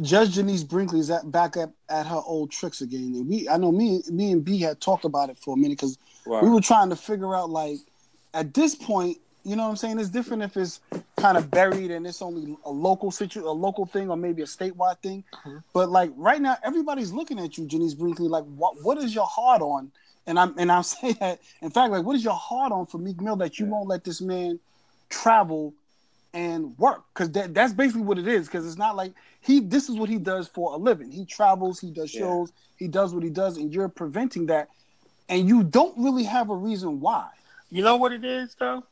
Judge Janice Brinkley is at, back up at her old tricks again. And we, I know me, me and B had talked about it for a minute because Right. we were trying to figure out, like, at this point, you know what I'm saying? It's different if it's kind of buried and it's only a local situ, a local thing, or maybe a statewide thing. Mm-hmm. But like right now, everybody's looking at you, Janice Brinkley. Like, what what is your heart on? And I'm and I'm saying that in fact, like, what is your heart on for Meek Mill that you won't let this man travel and work because that, that's basically what it is because it's not like he this is what he does for a living he travels he does Yeah. shows he does what he does and you're preventing that and you don't really have a reason why You know what it is though?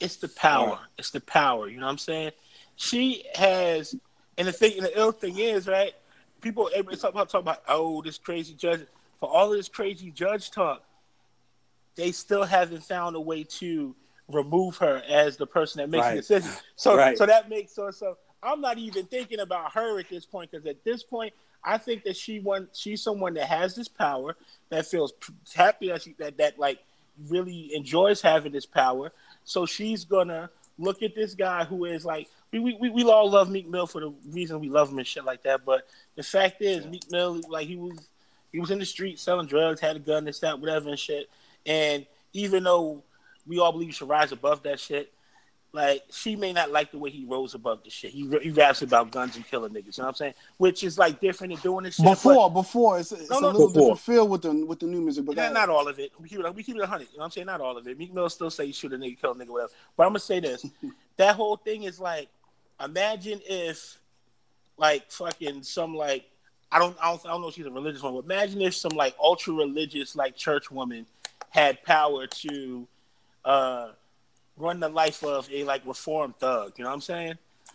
It's the power. It's the power. You know what I'm saying? She has, and the thing, and the ill thing is, right? People, everybody talk about, talk about, oh, this crazy judge. For all of this crazy judge talk, they still haven't found a way to remove her as the person that makes Right. the decision. So, Right. so that makes so. So I'm not even thinking about her at this point because at this point, I think that she won. She's someone that has this power that feels happy that she that that like really enjoys having this power. So she's gonna look at this guy who is like we we, we, we all love Meek Mill for the reason we love him and shit like that. But the fact is, Meek Mill like he was he was in the street selling drugs, had a gun, this that, whatever and shit. And even though we all believe he should rise above that shit, like she may not like the way he rose above the shit. He he raps about guns and killing niggas. You know what I'm saying? Which is like different than doing this shit. but- before before it's, it's No, a no, little before. different feel with the with the new music but not, not all of it. We keep it. We keep it hundred. You know what I'm saying? Not all of it. Meek Mill still say shoot a nigga, kill a nigga, whatever. But I'm gonna say this: that whole thing is like, imagine if, like, fucking some like, I don't, I don't, I don't know if she's a religious one, but imagine if some like ultra religious like church woman had power to, uh, run the life of a like reformed thug. You know what I'm saying?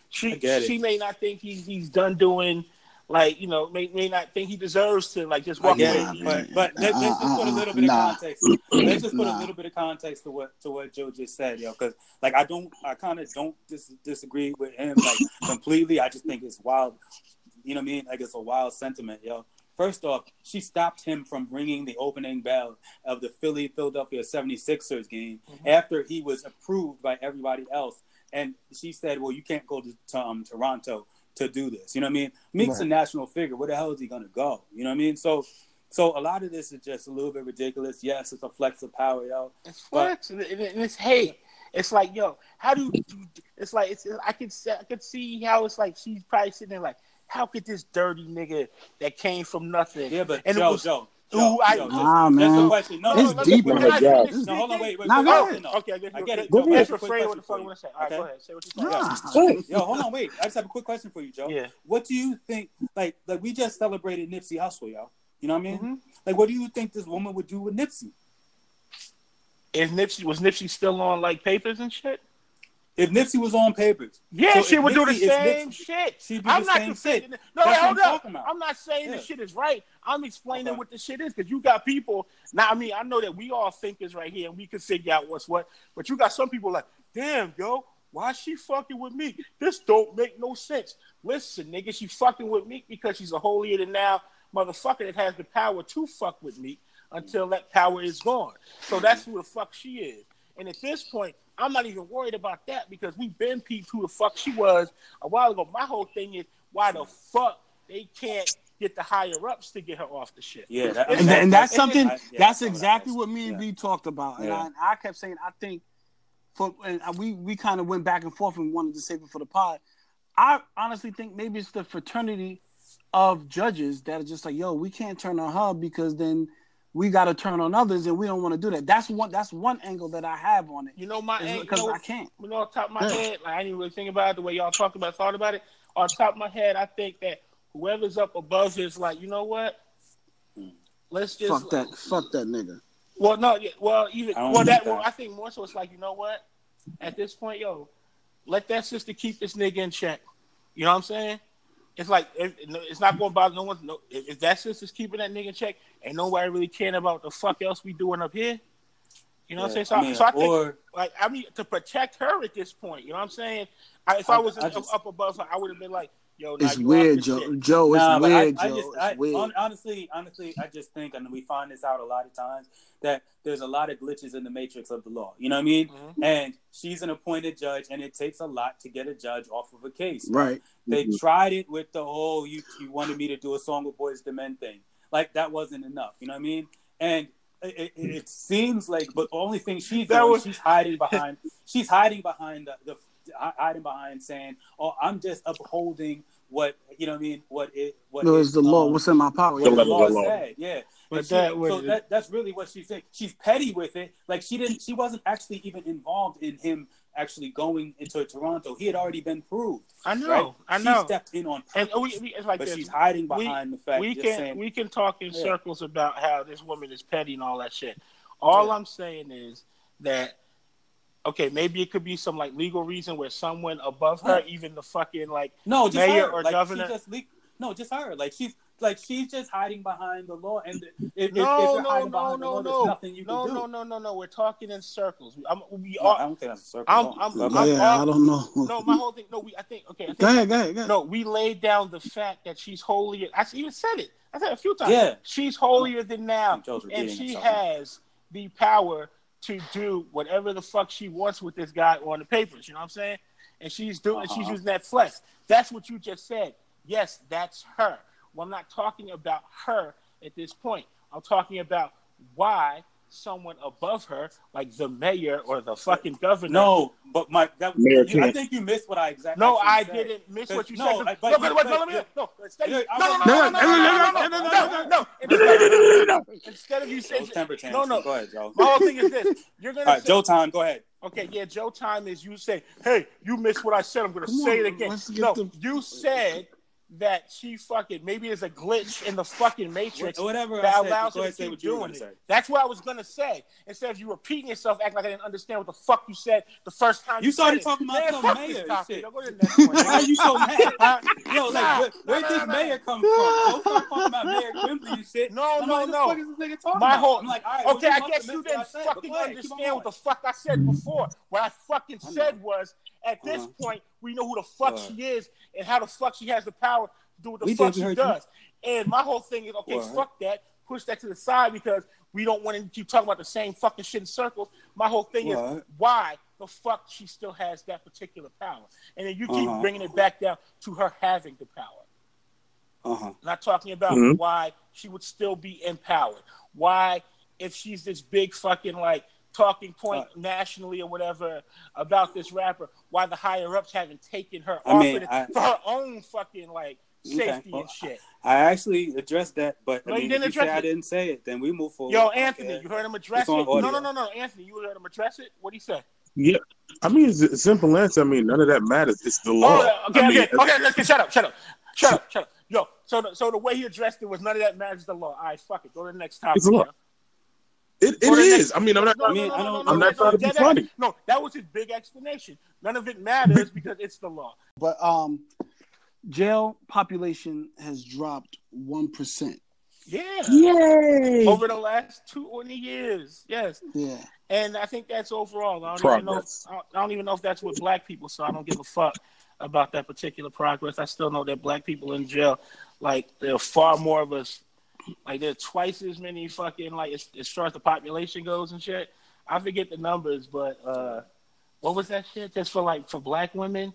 She I get it. she may not think he's he's done doing. Like you know, may, may not think he deserves to like just I walk away. it, but but let, us just put a little bit Nah. of context. Let's just put Nah. a little bit of context to what to what Joe just said, yo. Because like I don't, I kind of don't dis- disagree with him like completely. I just think it's wild. You know what I mean? Like it's a wild sentiment, yo. First off, she stopped him from ringing the opening bell of the Philly Philadelphia 76ers game after he was approved by everybody else. And she said, Well, you can't go to, to um, Toronto to do this. You know what I mean? Meek's a national figure. Where the hell is he gonna go? You know what I mean? So so a lot of this is just a little bit ridiculous. Yes, it's a flex of power, yo. It's flex and, and it's hate. It's like, yo, how do you? It's like it's. I could I could see how it's like. She's probably sitting there like, how could this dirty nigga that came from nothing? Yeah, but and Joe, it was, Joe, Ooh, I- Joe, just, Nah, just a man. question. No, It's no, no, deep, no, man. no, my God. no, hold on, wait, wait. Nah, quick go question, ahead. Okay, I guess I get it. Go ahead. have That's a what the fuck you. want to say. All right, Okay? go ahead. Say what you say. Nah. Yo, hold on, wait. I just have a quick question for you, Joe. Yeah. What do you think? Like, like we just celebrated Nipsey Hussle, yo. You know what I mean? Mhm. Like, what do you think this woman would do with Nipsey? Is Nipsey was Nipsey still on like papers and shit? If Nipsey was on papers, Yeah, So she would do the same Nipsey- shit. she'd do I'm the not same shit. it. No, wait, hold up. I'm not saying the Yeah. shit is right. I'm explaining Okay. what the shit is because you got people. Now, I mean, I know that we all thinkers right here and we can figure out what's what, but you got some people like, damn, yo, why she fucking with me? This don't make no sense. Listen, nigga, she fucking with me because she's a holier than now motherfucker that has the power to fuck with me. until that power is gone. So that's who the fuck she is. And at this point, I'm not even worried about that because we've been peeped who the fuck she was a while ago. My whole thing is why the fuck they can't get the higher ups to get her off the shit. Yeah, that, and, and that's something. I- yeah, that's exactly what me and Yeah. B talked about, and Yeah. I, I kept saying I think for and we we kind of went back and forth and wanted to save it for the pod. I honestly think maybe it's the fraternity of judges that are just like, yo, we can't turn on her because then we got to turn on others, and we don't want to do that. That's one. That's one angle that I have on it. You know my you because know, I can't. You know, off top of my Yeah. head, like I didn't really think about it the way y'all talked about, thought about it. On top of my head, I think that whoever's up above is like, you know what? Let's just Fuck that. Fuck that nigga. Well, no, yeah, well, even well, that, think well. I think more so it's like, you know what? At this point, yo, let that sister keep this nigga in check. You know what I'm saying? It's like if, it's not going to bother no one. No, if, that sister's keeping that nigga check, and nobody really caring about the fuck else we doing up here. You know what I'm saying? So, I mean, so I think, or- like, I mean, to protect her at this point, you know what I'm saying? I, if I, I- was I up- just- up above her, I would have been like, yo, It's you weird, Joe. shit. Joe, it's Nah, but weird, I, I Joe. just, it's I, weird. hon- honestly, honestly, I just think, and we find this out a lot of times, that there's a lot of glitches in the matrix of the law. You know what I mean? Mhm. And she's an appointed judge, and it takes a lot to get a judge off of a case. right. They Mhm. tried it with the whole you you wanted me to do a song with Boyz II Men thing. Like that wasn't enough. You know what I mean? And it, it, it seems like, but the only thing she's That doing, was- she's hiding behind. she's hiding behind the, the hiding behind saying, "Oh, I'm just upholding what you know. What I mean, what it what No, is, it's the law. um, What's in my power? The the law law. said, yeah. But she- that would- so that that's really what she's saying. She's petty with it. Like she didn't. She wasn't actually even involved in him actually going into Toronto. He had already been proved. I know, Right? I She know. stepped in on And we, we, it's like but this. she's hiding we- behind the fact. we can saying, we can talk in Yeah. circles about how this woman is petty and all that shit. All Yeah. I'm saying is that okay, maybe it could be some like legal reason where someone above her, even the fucking like no, just mayor her. or like, governor- She just leaked. No, just her. Like she's like she's just hiding behind the law. And if, if, if no, you're no, hiding no, behind the no, law, no, nothing you no, can do. no, no, no, no. We're talking in circles. I'm, we No. I don't think that's a circle. I'm- No, I'm- I'm- yeah, I don't know. No, my whole thing. No, we. I think. Okay. I think, Go ahead, go ahead, go ahead. No, we laid down the fact that she's holier. I even said it. I said it a few times. Yeah. She's holier than now, and she has the power to do whatever the fuck she wants with this guy on the papers. You know what I'm saying? And she's doing. She's Uh-huh. using that flex. That's what you just said. Yes, that's her. Well, I'm not talking about her at this point. I'm talking about why someone above her, like the mayor or the fucking governor. No, but my that, mayor you, I think you missed what I exactly. No, I didn't miss what you no, said. But, no, but, but, but, no, let me no. no, no, no, no, no, Instead of you saying no, no. Go ahead, Joe. My whole thing is this: you're gonna. All right, Joe time. Go ahead. Okay, yeah, Joe time is you say, hey, you missed what I said. I'm gonna say it again. No, you said that she fucking maybe there's a glitch in the fucking matrix whatever I that said, allows go her to keep what doing it. That's what I was gonna say. Instead of you repeating yourself, acting like I didn't understand what the fuck you said the first time. You started said it. talking about Man, some mayor this and topic. shit. Yo, go to the next one, Why are you so mad? Yo, like, Nah, where, where'd nah, this nah, mayor come from? Joe started talking about Mayor Quimby and shit. No, I'm no, like, no. What the fuck is this nigga talking My about? whole I'm like, all right, okay, I guess you I didn't fucking go ahead, keep on understand what the fuck I said before. What I fucking said was, at this point, we know who the fuck Word. she is and how the fuck she has the power to do what the We fuck she heard you. does. And my whole thing is, okay, Word. fuck that. Push that to the side because we don't want to keep talking about the same fucking shit in circles. My whole thing is why the fuck she still has that particular power, and then you keep Uh-huh. bringing it back down to her having the power. Uh huh. Not talking about Mhm. why she would still be empowered. Why, if she's this big fucking like talking point Uh, nationally or whatever about this rapper, why the higher ups haven't taken her I off mean, I- for her own fucking like Okay, safety well, and shit. I actually addressed that, but No, I you didn't if you say address I it. didn't say it, then we move forward. Yo, Anthony, Okay. you heard him address it? No, audio. no, no, no, Anthony, you heard him address it? What would he say? Yeah, I mean, it's a simple answer. I mean, none of that matters. It's the law. Oh, okay, I mean, okay, okay. Let's get shut up, shut up, shut up, shut up. Yo, so the, so the way he addressed it was none of that matters the law. All right, fuck it. Go to the next topic. It's a law. Yo. It, it Go to the is. next- I mean, I'm not. No, I mean, no, I no, don't- no, I'm not no, trying to be funny. No, that was his big explanation. None of it matters because it's the law. But um, jail population has dropped one percent. Yeah. Yay! Over the last 20 years. Yes. Yeah. And I think that's overall. I don't, even know, Progress. I don't- I don't even know if that's with black people, so I don't give a fuck about that particular progress. I still know that black people in jail, like, there are far more of us like there's twice as many fucking like as, as far as the population goes and shit. I forget the numbers, but uh, what was that shit? Just for like for black women,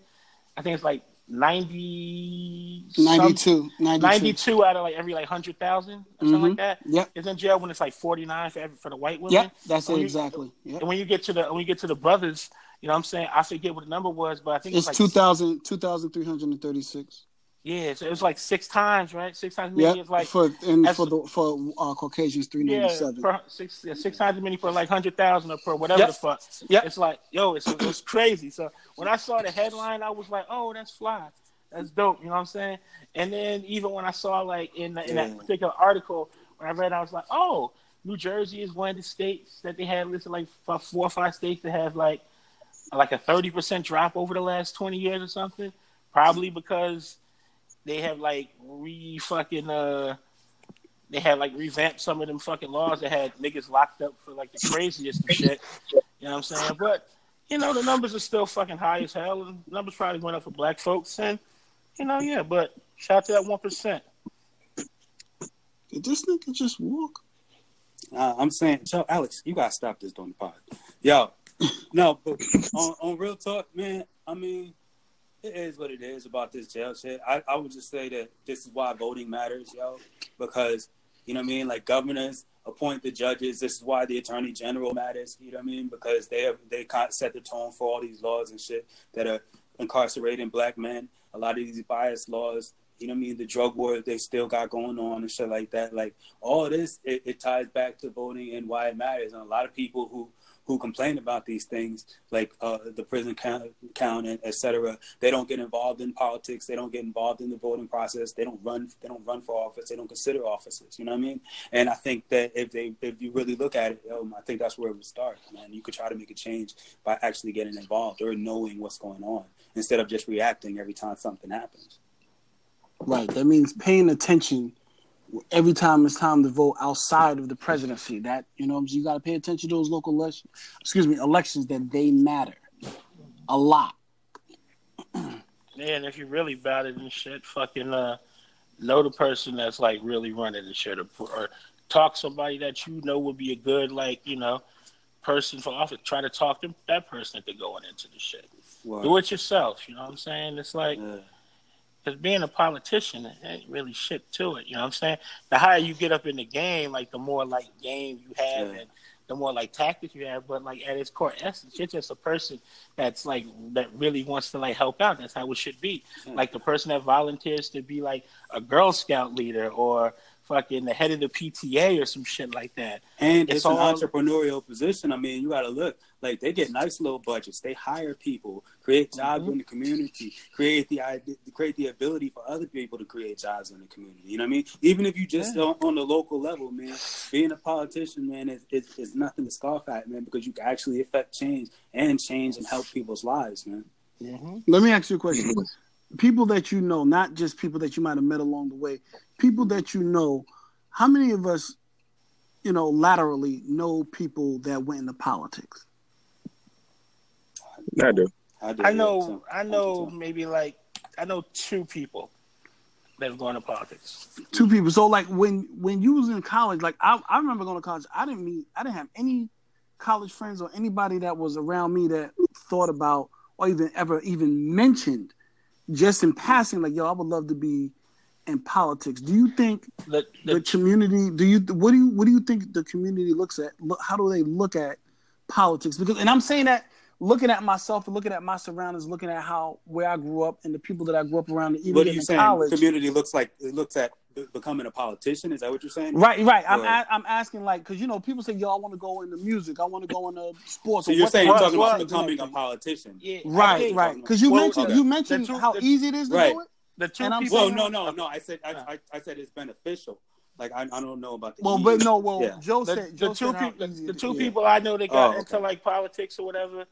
I think it's like 90, 92, 92. 92 out of like every like hundred thousand or something Mhm. like that. Yep. Is in jail when it's like forty nine for every, for the white women. Yep, that's When it you- exactly. Yep. And when you get to the when you get to the brothers, you know what I'm saying? I forget what the number was, but I think It's like 2,000 2,336. Yeah, so it was like six times, right? Six times as Yeah, many as like for and for the for uh, Caucasians three ninety seven. yeah, ninety seven. per, six yeah, six times as many for like hundred thousand or per whatever Yep. the fuck. Yep. It's like yo, it's it was crazy. So when I saw the headline, I was like, oh, that's fly, that's dope. You know what I'm saying? And then even when I saw like in the, in Yeah. that particular article, when I read, I was like, oh, New Jersey is one of the states that they had listed like four or five states that have like like a thirty percent drop over the last twenty years or something. Probably because they have like re fucking uh they had like revamped some of them fucking laws that had niggas locked up for like the craziest and shit. You know what I'm saying? But you know the numbers are still fucking high as hell, and numbers probably went up for black folks, and you know yeah. But shout out to that one percent. Did this nigga just walk? Uh, I'm saying, so Alex, you gotta stop this on the pod. Yo, no, but on, on real talk, man. I mean, it is what it is about this jail shit. I, I would just say that this is why voting matters, yo, because you know what I mean. Like governors appoint the judges. This is why the attorney general matters. You know what I mean? Because they have they set the tone for all these laws and shit that are incarcerating black men. A lot of these bias laws. You know what I mean? The drug war they still got going on and shit like that. Like all this, it, it ties back to voting and why it matters. And a lot of people who who complain about these things, like uh, the prison count, count and et cetera, they don't get involved in politics. They don't get involved in the voting process. They don't run. They don't run for office. They don't consider offices. You know what I mean? And I think that if they, if you really look at it, um, I think that's where it would start. Man, you could try to make a change by actually getting involved or knowing what's going on instead of just reacting every time something happens. Right. That means paying attention every time it's time to vote outside of the presidency. That you know, you got to pay attention to those local elections. Excuse me, elections that they matter a lot. Yeah, and if you really about it and shit, fucking uh, know the person that's like really running the shit, or, or talk somebody that you know would be a good like you know person for office. Try to talk to that person into going into the shit. Do it yourself. You know what I'm saying? It's like Yeah. Because being a politician ain't really shit to it. You know what I'm saying? The higher you get up in the game, like the more like game you have Yeah. and the more like tactics you have. But like at its core essence, you're just a person that's like that really wants to like help out. That's how it should be. Like the person that volunteers to be like a Girl Scout leader or fucking the head of the PTA or some shit like that. And It's it's, an entrepreneurial position. I mean, you got to look like they get nice little budgets. They hire people, create jobs Mm-hmm. in the community, create the idea, create the ability for other people to create jobs in the community. You know what I mean? Even if you just on, on the local level, man, being a politician, man, is, is is nothing to scoff at, man, because you can actually affect change and change and help people's lives, man. Let me ask you a question. People that you know, not just people that you might have met along the way, people that you know, how many of us, you know, laterally know people that went into politics? I do. I, do, I know, so- I know, maybe like I know two people that have gone to politics. Two people. So like when when you was in college, like I, I remember going to college, I didn't meet I didn't have any college friends or anybody that was around me that thought about or even ever even mentioned just in passing, like, yo, I would love to be in politics. Do you think The, the the, community do you what do you what do you think the community looks at look, how do they look at politics because and i'm saying that looking at myself and looking at my surroundings looking at how where i grew up and the people that i grew up around even What are in you saying? college community looks like it looks at be- becoming a politician. Is that what you're saying? right right i'm Or- a, i'm asking like because you know people say y'all want to go into music i want to go into sports So or you're saying you're talking about becoming a politician. yeah, right right because you Well, mentioned okay. you mentioned two- how the- easy it is to Right. do it The two And I'm people. Well, no, no, no. I said I, I, I said it's beneficial. Like I, I don't know about the. well ease. but no well Yeah. joe the, said the joe two people, easy the two is. people I know that got Oh, into like politics or whatever,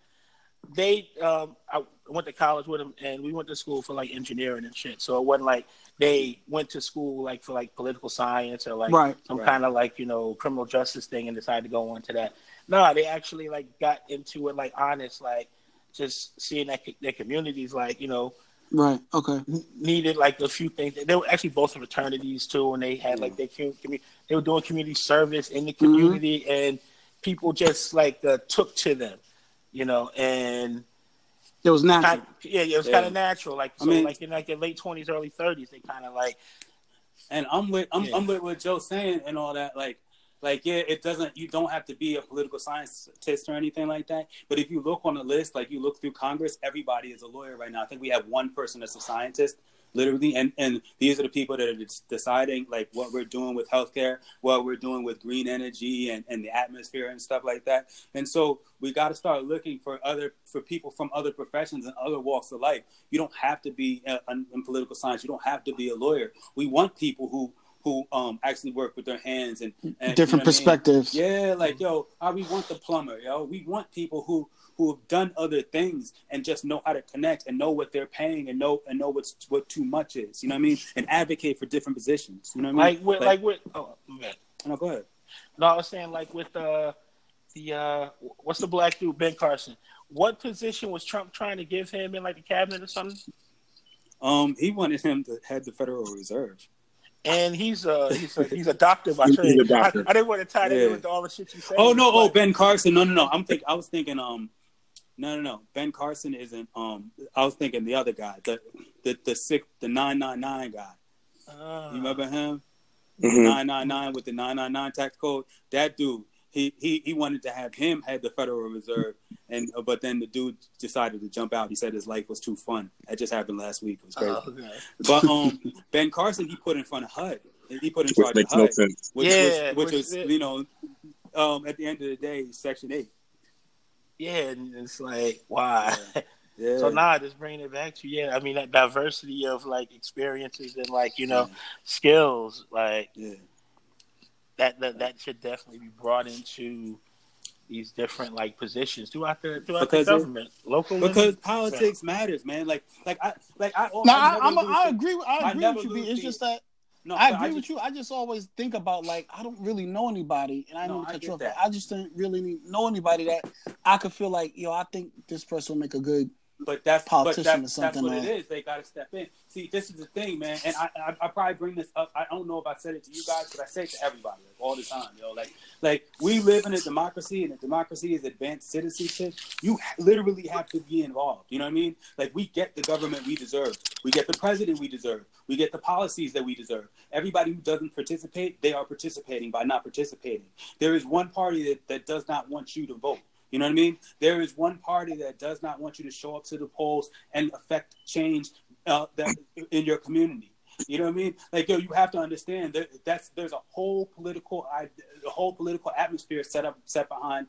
they um I went to college with them and we went to school for like engineering and shit. So it wasn't like they went to school like for like political science or like Right. some Right. kind of like you know criminal justice thing and decided to go on to that. No, they actually like got into it like honest, like just seeing that co- their communities like you know Right. Okay. needed like a few things. They were actually both fraternities too, and they had like their community. They were doing community service in the community, and people just like uh, took to them, you know. And It was natural. kind, yeah, it was Yeah. kind of natural. Like I so, mean- like in like their late twenties, early thirties, they kind of like And I'm with I'm, Yeah. I'm with what Joe's saying and all that. Like like yeah, it doesn't you don't have to be a political scientist or anything like that. But if you look on the list, like you look through Congress, everybody is a lawyer right now. I think we have one person that's a scientist, literally, and and these are the people that are deciding like what we're doing with healthcare, what we're doing with green energy and, and the atmosphere and stuff like that. And so we got to start looking for other for people from other professions and other walks of life. You don't have to be uh, in in political science. You don't have to be a lawyer. We want people who who um actually work with their hands and, and Different you know what I mean? perspectives. Yeah, like yo, uh, we want the plumber, yo. We want people who who have done other things and just know how to connect and know what they're paying and know and know what's what too much is. You know what I mean? And advocate for different positions. You know what I mean? like with like with oh man. no, go ahead. No, I was saying like with uh the uh what's the black dude Ben Carson? What position was Trump trying to give him in like the cabinet or something? Um, he wanted him to head the Federal Reserve. And he's uh he's a, he's a doctor by He's trade. a doctor. I, I didn't want to tie that Yeah. in with all the shit you said. Oh no, oh Ben Carson. No, no, no. I'm think I was thinking um no no no. Ben Carson isn't um I was thinking the other guy, the the the sick the nine nine nine guy. Uh, You remember him? Mhm. Nine nine nine with the nine nine nine tax code. That dude, he he he wanted to have him head the Federal Reserve, and uh, but then the dude decided to jump out. He said his life was too fun. That just happened last week. It was crazy. oh, okay. But um, Ben Carson, he put in front of HUD. He put in Which charge makes of no HUD, sense. which, Yeah, which, which which is is- you know, um, at the end of the day, Section Eight. Yeah, and it's like why? Yeah. So nah, just bringing it back to yeah. I mean that diversity of like experiences and like you know skills like yeah. that that that should definitely be brought into these different like positions throughout the throughout Because the it- government, local Because politics matters, man. Like, like I, like I. No, I, I, I'm lose I agree. with- I I agree never with you. It's just that No, I agree just- with you. I just always think about like I don't really know anybody, and I No, know I to cut that. I just don't really know anybody that I could feel like yo. I think this person will make a good. But that's politician but that's, That's what or- it is. They got to step in. See, this is the thing, man. And I, I, I probably bring this up. I don't know if I said it to you guys, but I say it to everybody like, all the time, yo. Like, like we live in a democracy, and a democracy is advanced citizenship. You literally have to be involved. You know what I mean? Like, we get the government we deserve. We get the president we deserve. We get the policies that we deserve. Everybody who doesn't participate, they are participating by not participating. There is one party that, that does not want you to vote. You know what I mean? There is one party that does not want you to show up to the polls and affect change uh, that in your community. You know what I mean? Like yo, you have to understand that that's there's a whole political a whole political atmosphere set up set behind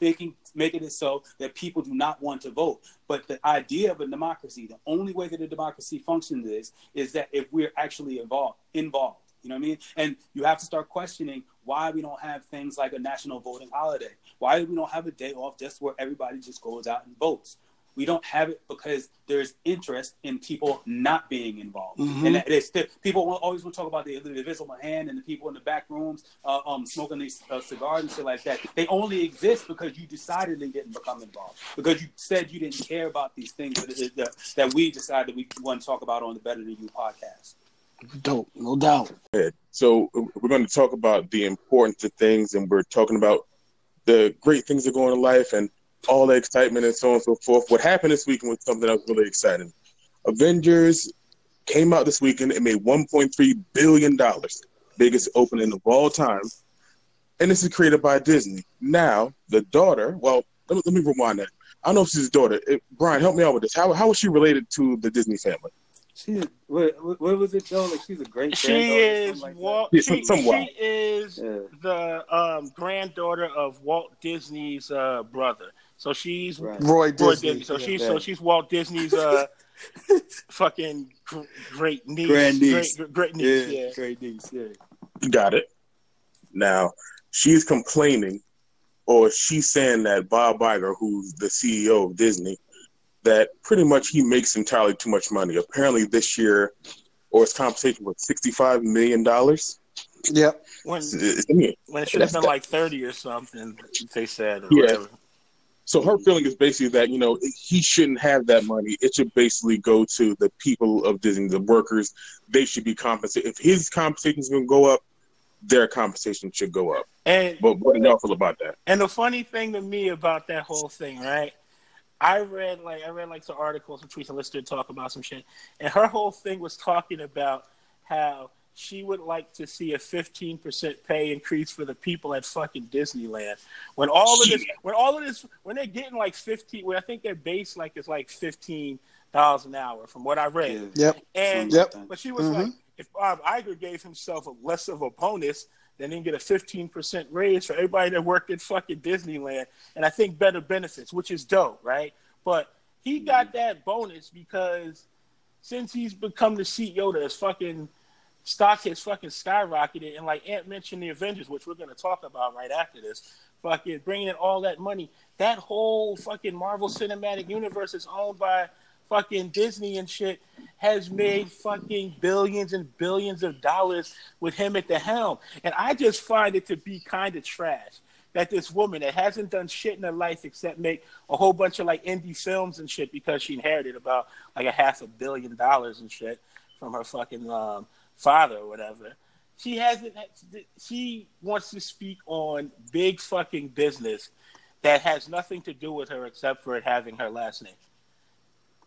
making making it so that people do not want to vote. But the idea of a democracy, the only way that a democracy functions is is that if we're actually involved involved. You know what I mean? And you have to start questioning why we don't have things like a national voting holiday. Why we don't have a day off just where everybody just goes out and votes. We don't have it because there's interest in people not being involved, Mhm. and it's still, people will always want to talk about the, the invisible hand and the people in the back rooms uh, um, smoking these uh, cigars and shit like that. They only exist because you decided they didn't become involved because you said you didn't care about these things that, that, that we decided we want to talk about on the Better Than You podcast. Dope, no doubt. So uh, we're going to talk about the importance of things, and we're talking about the great things that go in life and all the excitement and so on and so forth. What happened this weekend was something that was really exciting. Avengers came out this weekend and made 1.3 billion dollars, biggest opening of all time, and this is created by Disney. Now the daughter, well, let me, let me rewind that. I don't know if she's his daughter. It, Brian, help me out with this. How how is she related to the Disney family? She, what, what what was it, Joe? Like she's a great. She is like? Walt. Yeah, she, somewhat. she is Yeah. the um, granddaughter of Walt Disney's uh, brother. So she's Right. Roy Roy Disney. Disney. So yeah. she's Yeah. so she's Walt Disney's uh, fucking great niece, Grandniece. great, great Yeah, niece. Yeah. great niece. Yeah. You got it. Now, she's complaining, or she's saying that Bob Iger, who's the CEO of Disney, that pretty much he makes entirely too much money. Apparently, this year, or his compensation was sixty-five million dollars. Yep. When I mean, when it should have been the- like thirty or something, they said. Or Yeah. whatever. So her feeling is basically that you know he shouldn't have that money. It should basically go to the people of Disney, the workers. They should be compensated. If his compensation is going to go up, their compensation should go up. And But what do y'all feel about that? And the funny thing to me about that whole thing, right? I read like I read like some articles, some tweets, and listened to talk about some shit, and her whole thing was talking about how she would like to see a fifteen percent pay increase for the people at fucking Disneyland. When all of this, when all of this, when they're getting like fifteen, when I think their base like is like fifteen dollars an hour, from what I read. Yep. And Yep. but she was Mhm. like, if Bob Iger gave himself a less of a bonus, then get a fifteen percent raise for everybody that worked at fucking Disneyland, and I think better benefits, which is dope, right? But he got mm-hmm. that bonus because since he's become the CEO, his fucking stock has fucking skyrocketed, and like Ant mentioned, the Avengers, which we're gonna talk about right after this, fucking bringing in all that money. That whole fucking Marvel Cinematic Universe is owned by fucking Disney and shit has made fucking billions and billions of dollars with him at the helm. And I just find it to be kind of trash that this woman that hasn't done shit in her life except make a whole bunch of like indie films and shit because she inherited about like a half a billion dollars and shit from her fucking um, father or whatever. She hasn't. She wants to speak on big fucking business that has nothing to do with her except for it having her last name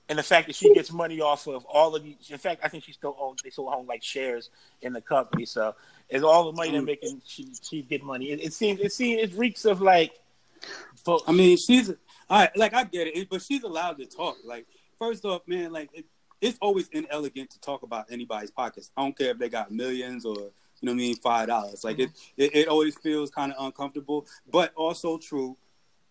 and the fact that she gets money off of all of these. In fact, I think she still owns. They still own like shares in the company. So it's all the money they're making. She she get money. It, it seems. It seems. It reeks of like. But I mean, she's all right. Like I get it, but she's allowed to talk. Like first off, man, like it, it's always inelegant to talk about anybody's pockets. I don't care if they got millions or you know what I mean five dollars. Like it, it, it always feels kind of uncomfortable, but also true.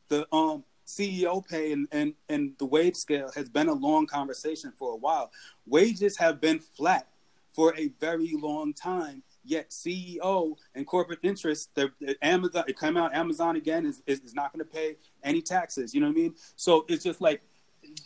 The um CEO pay and, and and the wage scale has been a long conversation for a while. Wages have been flat for a very long time. Yet CEO and corporate interests, the Amazon, it came out. Amazon again is, is, is not going to pay any taxes. You know what I mean? So it's just like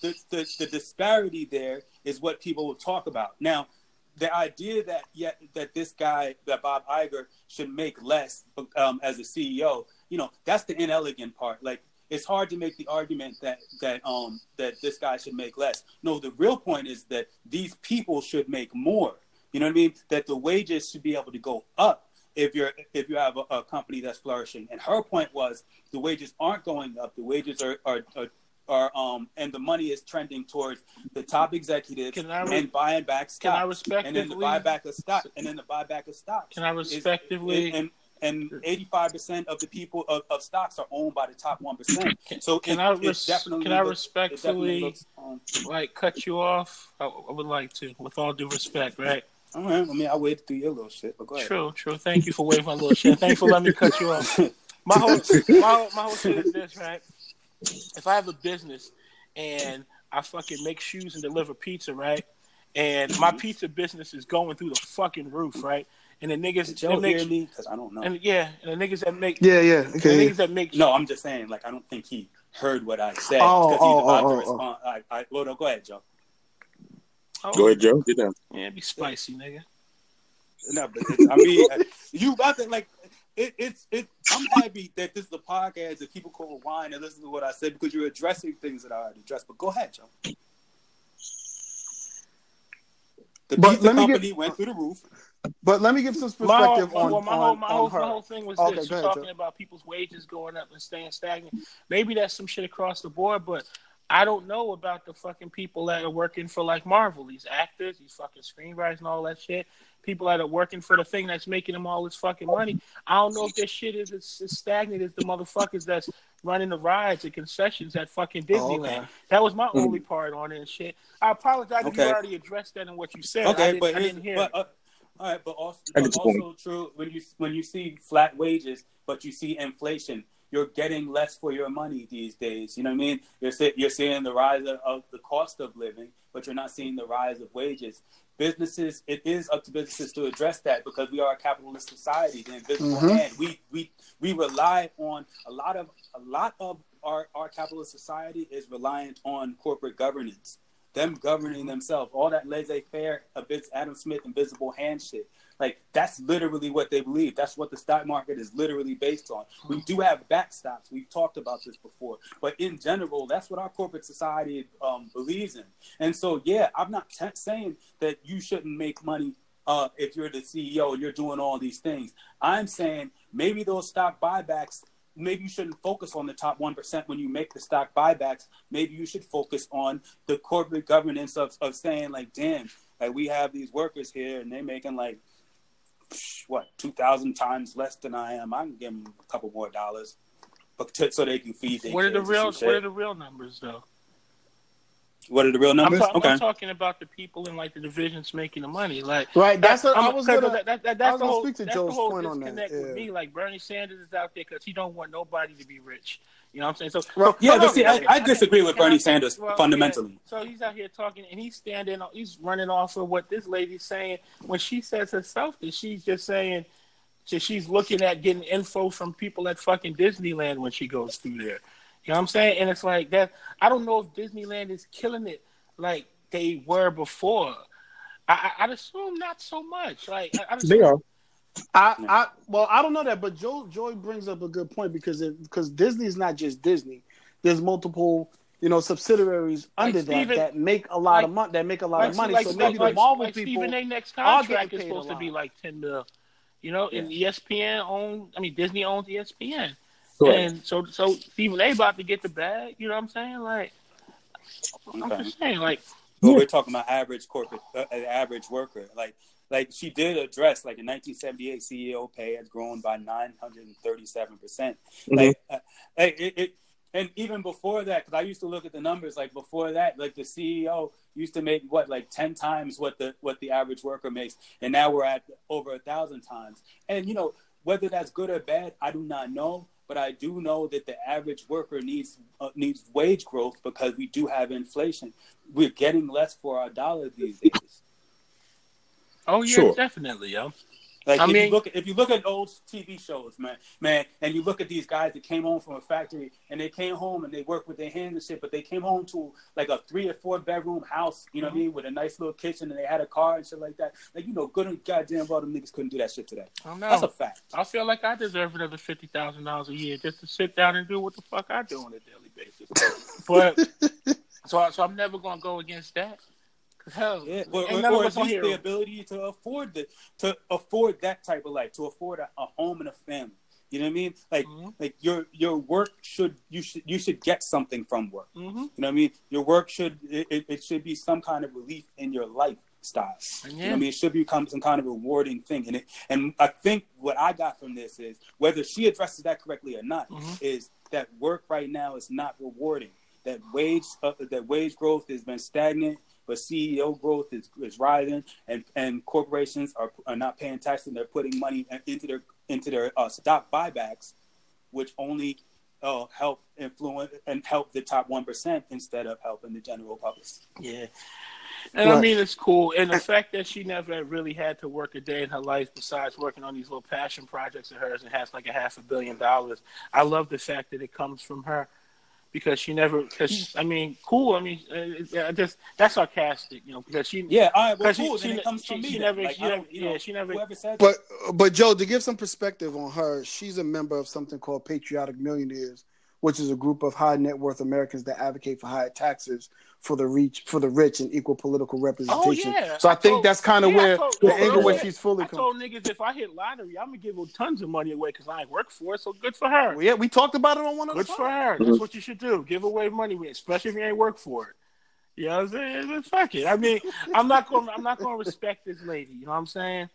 the, the the disparity there is what people will talk about. Now, the idea that yet that this guy that Bob Iger should make less um, as a CEO, you know, that's the inelegant part. Like it's hard to make the argument that that um that this guy should make less. No, the real point is that these people should make more. You know what I mean? That the wages should be able to go up if you're if you have a, a company that's flourishing. And her point was the wages aren't going up. The wages are are, are are um and the money is trending towards the top executives re- and buying back stock. can I stock and then the buyback of stock and then the buyback of stocks. Can I is- respectively- and and eighty five percent of the people of, of stocks are owned by the top one percent. So can it, I it res- definitely can I looks- respectfully looks, um, like cut you off? I, I would like to, with all due respect, right? all right. I mean, I waited through your little shit, but go ahead. True, true. Thank you for waving my little shit. Thank you for letting me cut you off. My whole, my, my whole thing is this, right? If I have a business and I fucking make shoes and deliver pizza, right? And my pizza business is going through the fucking roof, right? And the niggas, Did that y'all make, hear me? Because I don't know. and yeah, and the niggas that make, Yeah, yeah. the Okay. niggas that make, no, I'm just saying. Like, I don't think he heard what I said Oh, because oh, he's about oh, to oh, respond. I, I, well, no, go ahead, Joe. oh, Go ahead, Joe. Get down. yeah, be spicy, nigga. No, but it's, I mean, uh, you about to like. It, it's it. I'm happy that this is a podcast that people call wine and listen to what I said because you're addressing things that I already addressed. But go ahead, Joe. The But pizza let me get- company went through the roof. But let me give some My perspective on, well, my, on, whole, my, on whole, her. my whole thing was Okay, this: you're ahead, talking Joe. about people's wages going up and staying stagnant. Maybe that's some shit across the board, but I don't know about the fucking people that are working for like Marvel, these actors, these fucking screenwriters, and all that shit. People that are working for the thing that's making them all this fucking money. I don't know if this shit is as, as stagnant as the motherfuckers that's running the rides and concessions at fucking Disneyland. okay. That was my only part on it and shit. I apologize if you already addressed that in what you said. Okay, but I didn't but uh, all right, but also, I but get also true when you when you see flat wages, but you see inflation, you're getting less for your money these days. You know what I mean? You're see, you're seeing the rise of, of the cost of living, but you're not seeing the rise of wages. Businesses, it is up to businesses to address that because we are a capitalist society, the invisible Mhm. hand. We we we rely on a lot of a lot of our our capitalist society is reliant on corporate governance them governing themselves, all that laissez-faire, Adam Smith, invisible hand shit. Like that's literally what they believe. That's what the stock market is literally based on. We do have backstops. We've talked about this before, but in general, that's what our corporate society um, believes in. And so, yeah, I'm not t- saying that you shouldn't make money uh, if you're the CEO and you're doing all these things. I'm saying maybe those stock buybacks maybe you shouldn't focus on the top 1% when you make the stock buybacks. Maybe you should focus on the corporate governance of, of saying, like, damn, like we have these workers here and they're making like what two thousand times less than I am. I can give them a couple more dollars, but so they can feed. Their what are the real? What are the real numbers though? What are the real numbers? I'm, ta- okay. I'm talking about the people in like the divisions making the money. Like right, that's what I was gonna. That, that, that, that's the whole. Speak to Joe's point on that. Yeah. with me. Like Bernie Sanders is out there because he don't want nobody to be rich. You know what I'm saying? So, well, yeah, but see, I, I, disagree with Bernie Sanders well, fundamentally. Yeah. So he's out here talking, and he's standing, he's running off of what this lady's saying when she says herself that she's just saying, so she's looking at getting info from people at fucking Disneyland when she goes through there. You know what I'm saying? And it's like that. I don't know if Disneyland is killing it like they were before. I, I, would assume not so much. Like I, they are. I, I well, I don't know that, but Joe Joy brings up a good point because it, because Disney is not just Disney. There's multiple, you know, subsidiaries like under Steven, that that make a lot like, of money. That make a lot like, of money. so maybe the Marvel people. Stephen A. next contract is supposed to be like ten mil. You know, yeah. and ESPN owns. I mean, Disney owns ESPN, Correct. And so so Stephen A. about to get the bag. You know what I'm saying? Like, okay. I'm just saying, like. But we're talking about average corporate, uh, average worker. Like like she did address like in 1978 ceo pay has grown by 937 percent mm-hmm. like uh, it, it, and even before that because i used to look at the numbers like before that like the ceo used to make what like 10 times what the what the average worker makes and now we're at over a thousand times and you know whether that's good or bad i do not know but I do know that the average worker needs uh, needs wage growth because we do have inflation. We're getting less for our dollar these days. Oh yeah, sure. definitely, yo. Like I if mean, you look at, if you look at old TV shows, man, man, and you look at these guys that came home from a factory and they came home and they worked with their hands and shit, but they came home to like a three or four bedroom house, you know mm-hmm. what I mean, with a nice little kitchen and they had a car and shit like that. Like you know, good and goddamn well them niggas couldn't do that shit today. I know. That's a fact. I feel like I deserve another fifty thousand dollars a year just to sit down and do what the fuck I do on a daily basis. but so, so I'm never gonna go against that. Hell, yeah. or, or, or at least the ability to afford the to afford that type of life, to afford a, a home and a family. You know what I mean? Like, mm-hmm. like your your work should you should you should get something from work. Mm-hmm. You know what I mean? Your work should it, it should be some kind of relief in your lifestyle. Yeah. You know I mean? It should become some kind of rewarding thing. And it and I think what I got from this is whether she addresses that correctly or not mm-hmm. is that work right now is not rewarding. That wage uh, that wage growth has been stagnant but CEO growth is, is rising, and, and corporations are, are not paying taxes. And they're putting money into their into their uh, stock buybacks, which only uh, help influence and help the top one percent instead of helping the general public. Yeah. And I mean, it's cool. And the fact that she never really had to work a day in her life besides working on these little passion projects of hers and has like a half a billion dollars. I love the fact that it comes from her because she never. Because I mean, cool. I mean, uh, just that's sarcastic, you know. Because she, yeah, all right, well, cool. She, then it comes she, from she, me. She never, like, she never yeah, know, she never. Whoever said but but Joe, to give some perspective on her, she's a member of something called Patriotic Millionaires, which is a group of high net worth Americans that advocate for higher taxes for the reach for the rich and equal political oh, representation. Oh, yeah. So I, I think told, that's kind of yeah, where told, the angle where she's fully. I told niggas if I hit lottery, I'm gonna give her tons of money away because I ain't work for it. So good for her. Well, yeah, we talked about it on one of good the. Good for her. That's what you should do. Give away money, especially if you ain't work for it. You know what I'm saying? Fuck it. I mean, I'm not going. I'm not going to respect this lady. You know what I'm saying?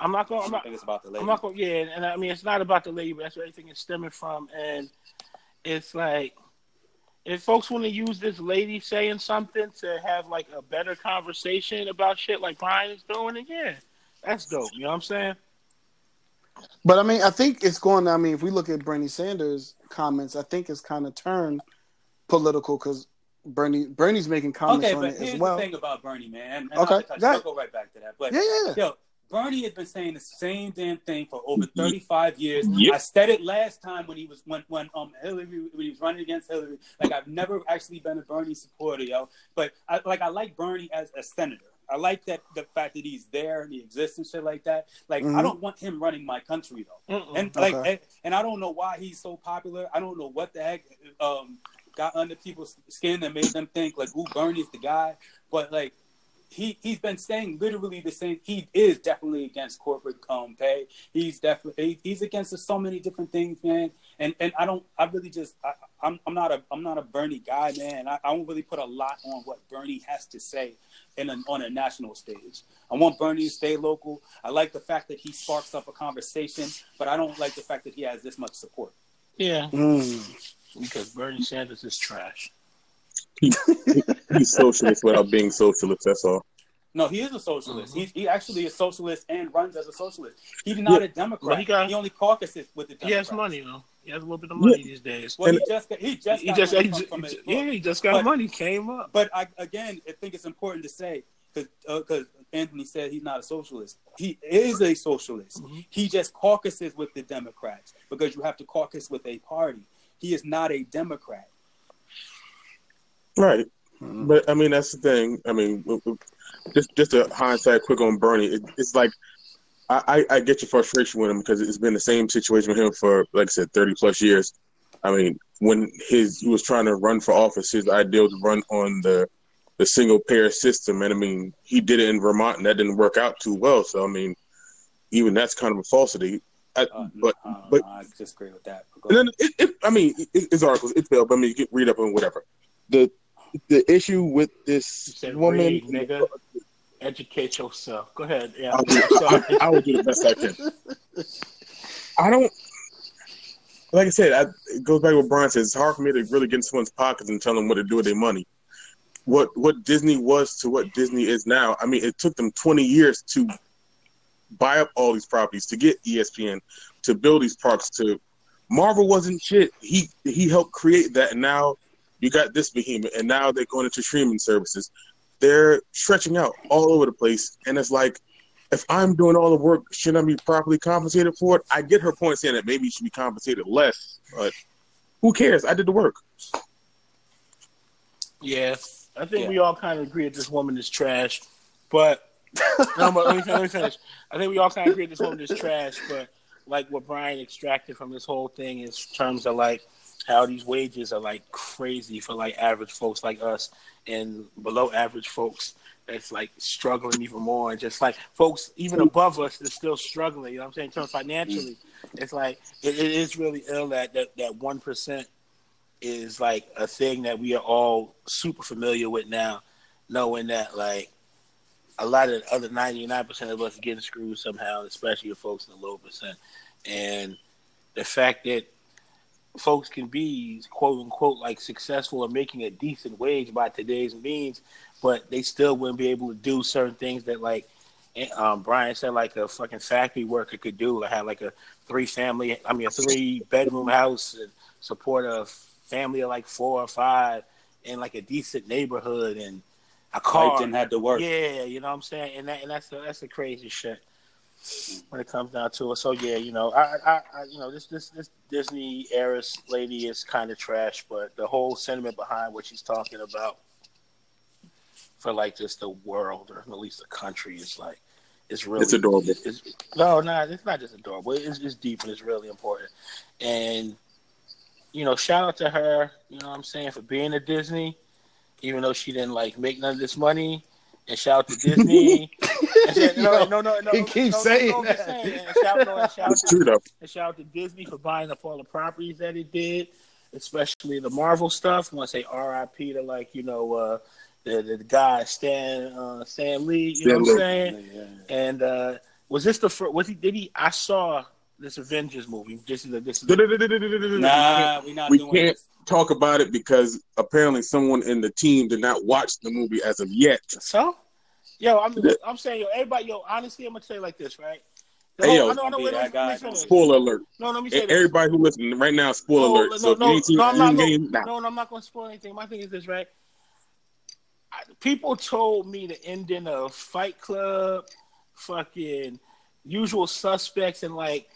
I'm not going. I'm not. it's about the lady. I'm not going. Yeah, and I mean, it's not about the lady, but that's where everything is stemming from, and it's like if folks want to use this lady saying something to have like a better conversation about shit like Brian is doing, then yeah, that's dope. You know what I'm saying? But I mean, I think it's going. I mean, if we look at Bernie Sanders' comments, I think it's kind of turned political because Bernie Bernie's making comments okay, on but it here's as well. The thing about Bernie, man. And, and okay, I'll, I'll go right back to that. But yeah, yeah. Yo, Bernie has been saying the same damn thing for over 35 years. Yep. I said it last time when he was when when um Hillary when he was running against Hillary. Like I've never actually been a Bernie supporter, yo. But I like I like Bernie as a senator. I like that the fact that he's there and he exists and shit like that. Like I Mhm. don't want him running my country though. Mm-mm. And like Okay. and, and I don't know why he's so popular. I don't know what the heck um got under people's skin that made them think like, ooh, Bernie's the guy. But like he he's been saying literally the same. He is definitely against corporate um pay. He's definitely he's against so many different things, man. And and I don't I really just I, I'm I'm not a I'm not a Bernie guy, man. I, I don't really put a lot on what Bernie has to say in an, on a national stage. I want Bernie to stay local. I like the fact that he sparks up a conversation, but I don't like the fact that he has this much support. Yeah, Mm. because Bernie Sanders is trash. He's socialist without being socialist. That's all. No, he is a socialist. Mhm. He's he actually is a socialist and runs as a socialist. He's not a Democrat. Well, he got- he only caucuses with the He has money though. He has a little bit of money these days. Well, he just got, he just he got just, money he just- from his book. yeah, he just got But- money. Came up. But I again, I think it's important to say because because Anthony said he's not a socialist. He is a socialist. Mhm. He just caucuses with the Democrats because you have to caucus with a party. He is not a Democrat. Right. But I mean, that's the thing. I mean, just just a hindsight quick on Bernie. It, it's like I, I get your frustration with him because it's been the same situation with him for like I said, thirty plus years. I mean, when his he was trying to run for office, his idea was to run on the the single payer system, and I mean, he did it in Vermont, and that didn't work out too well. So I mean, even that's kind of a falsity. I, Uh, but uh, but I disagree with that. And then it, it, I mean, it, it's articles. It's failed. But I mean, you can read up on whatever. The the issue with this said, woman, "Read, nigga. Educate yourself. Go ahead. Yeah, I'm sorry. I, I will do the best I can. I don't. Like I said, I, it goes back to what Brian said. It's hard for me to really get in someone's pockets and tell them what to do with their money. What what Disney was to what Disney is now. I mean, it took them twenty years to buy up all these properties, to get ESPN, to build these parks. To Marvel wasn't shit. He he helped create that, and now you got this behemoth, and now they're going into streaming services. They're stretching out all over the place, and it's like if I'm doing all the work, shouldn't I be properly compensated for it? I get her point saying that maybe you should be compensated less, but who cares? I did the work. Yeah, I think Yeah. we all kind of agree that this woman is trash. But no, but let, me, let me finish. I think we all kind of agree that this woman is trash. But like what Brian extracted from this whole thing is terms of like how these wages are like crazy for like average folks like us and below average folks that's like struggling even more. And just like folks even above us that's still struggling you know what i'm saying in terms financially. It's like it, it is really ill that that that one percent is like a thing that we are all super familiar with now knowing that like a lot of the other 99% of us are getting screwed somehow especially the folks in the low percent. And the fact that folks can be quote unquote like successful or making a decent wage by today's means, but they still wouldn't be able to do certain things that like um, Brian said like a fucking factory worker could do. Like have like a three family, I mean a three bedroom house and support a family of like four or five in like a decent neighborhood and a car. Wife didn't have to work. Yeah, you know what I'm saying, and that and that's the, that's the crazy shit when it comes down to it. So yeah, you know, I, I, I you know, this this this Disney heiress lady is kind of trash, but the whole sentiment behind what she's talking about for like just the world or at least the country is like it's really It's adorable. It's, no, no, it's not just adorable. It's, it's deep and it's really important. And you know, shout out to her. You know what I'm saying for being at Disney, even though she didn't like make none of this money. And shout out to Disney. And no, no, no, no, He keeps no, saying no, that. saying. And shout, no, and shout It's out true to, though. and shout out to Disney for buying up all the properties that it did, especially the Marvel stuff. I want to say R.I.P. to like you know uh, the, the guy Stan uh, Stan Lee. You know what I'm Stan saying? And uh, was this the first? Was he? Did he? I saw this Avengers movie. This is a, this is a, Nah, we not We doing can't this. talk about it because apparently someone in the team did not watch the movie as of yet. so. Yo, I'm I'm saying yo, everybody, yo, honestly, I'm gonna say it like this, right? The Hey, whole- yo, I know, I know, be wait, that let me- guy. let me. Spoiler alert. No, let me say E- this. Everybody who listening right now, spoiler No, alert. no, So if no, you ain't seen no, I'm not the gonna- game. No, no, I'm not going to spoil anything. My thing is this, right? I, people told me the ending of Fight Club, fucking Usual Suspects and like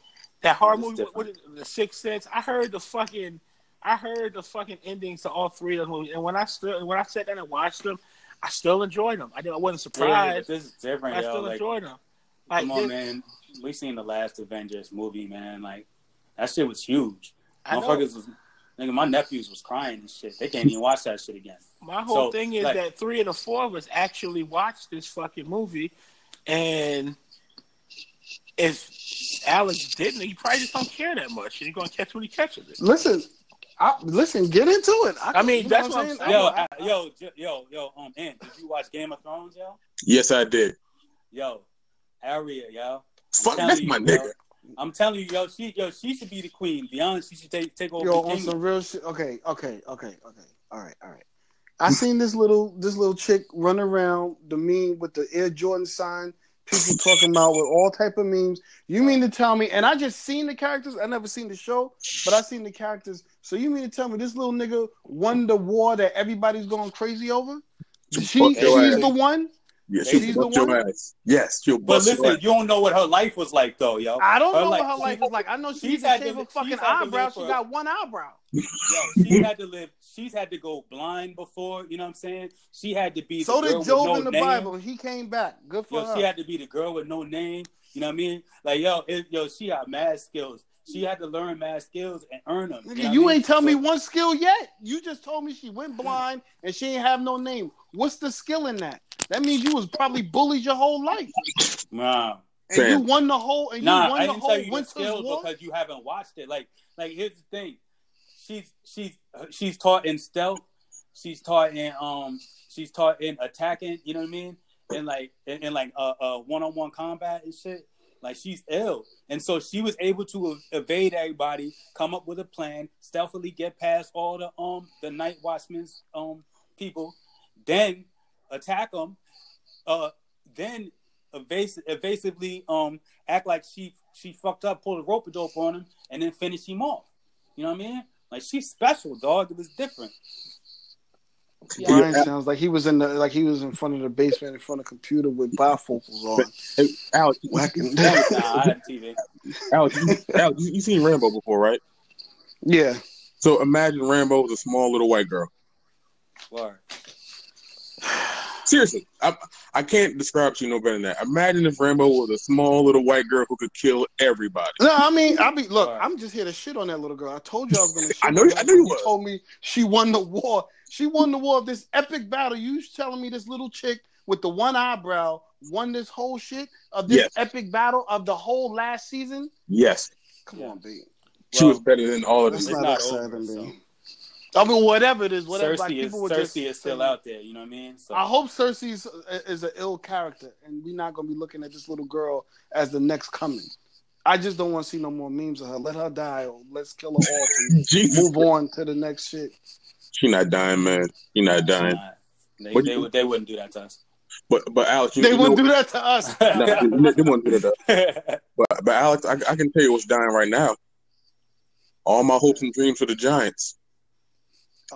that horror It's movie, what, what, The Sixth Sense. I heard the fucking, I heard the fucking endings to all three of those movies, and when I stood, when I sat down and watched them, I still enjoyed them. I didn't, I wasn't Yeah, surprised. this is different, I yo. still Like, enjoyed them. Like, come on, this- man. We seen the last Avengers movie, man. Like that shit was huge. I know. Motherfuckers was nigga, my nephews was crying and shit. They can't even watch that shit again. My whole So, thing is like- that three of the four of us actually watched this fucking movie, and if Alex didn't, he probably just don't care that much, and he's gonna catch when he catches it. Listen, I, listen, get into it. I mean, you know that's what I'm saying. saying. Yo, I- I- yo, yo, yo, um, Ant, did you watch Game of Thrones, yo? Yes, I did. Yo, Arya, yo. Fuck, telling that's you, my yo. nigga. I'm telling you, yo, she, yo, she should be the queen. Be honest, she should take take over Yo, the on kingdom. some real shit. Okay, okay, okay, okay. All right, all right. I seen this little this little chick run around the meme with the Air Jordan sign. People talking about with all type of memes. You mean to tell me? And I just seen the characters. I never seen the show, but I seen the characters. So you mean to tell me this little nigga won the war that everybody's going crazy over? She, she's ass. the one. Yeah, She's she'll the your one? ass. Yes, she'll But listen, you don't know what her life was like, though, yo. I don't Her know life- what her life was like. I know she she's needs to shave to- her fucking she's eyebrow. She for- got one eyebrow. Yo, she had to live. She's had to go blind before. You know what I'm saying? She had to be. So the did girl Job with no in the name. Bible. He came back. Good for Yo, her. she had to be the girl with no name. You know what I mean? Like, yo, it, yo, she got mad skills. She had to learn mad skills and earn them. Nigga, know you I mean? ain't tell me one skill yet. You just told me she went blind and she ain't have no name. What's the skill in that? That means you was probably bullied your whole life. Nah, And Fam. you won the whole and you nah, won I the didn't whole tell you the Winter's skills War. because you haven't watched it. Like, like here's the thing. She's she's she's taught in stealth. She's taught in um. She's taught in attacking. You know what I mean? And like in, in like uh one on one combat and shit. Like she's ill, and so she was able to ev- evade everybody, come up with a plan, stealthily get past all the um the night watchmen's um people, then attack them, uh then evasive, evasively um act like she she fucked up, pull a rope a dope on him, and then finish him off. You know what I mean? Like she's special, dog. It was different. Brian sounds like he was in the like he was in front of the basement in front of the computer with bifocals on. Hey, Alex, you, Whacking. Nah, I had TV. Alex, you, Alex, you, you seen Rambo before, right? Yeah. So imagine Rambo was a small little white girl. Word. Seriously, I, I can't describe to you no better than that. Imagine if Rambo was a small little white girl who could kill everybody. No, I mean, I be look. Alright. I'm just here to shit on that little girl. I told you I was gonna. Shit I know you- I know you when was. told me she won the war. She won the war of this epic battle. You telling me this little chick with the one eyebrow won this whole shit of this Yes. epic battle of the whole last season? Yes, Come on, B. she Well, was better than all of them. It's not, not over, B. so. I mean, whatever it is, whatever. Cersei like, is people were Cersei just is still saying- out there. You know what I mean? So I hope Cersei's is an ill character, and we're not gonna be looking at this little girl as the next coming. I just don't want to see no more memes of her. Let her die, or let's kill her off and move on to the next shit. she not dying, man. She not dying. Nah, they, they, you- would they wouldn't do that to us. But but Alex, you, They you wouldn't know, do that to us. Nah, they, they wouldn't do that. But but Alex, I, I can tell you what's dying right now. All my hopes and dreams for the Giants.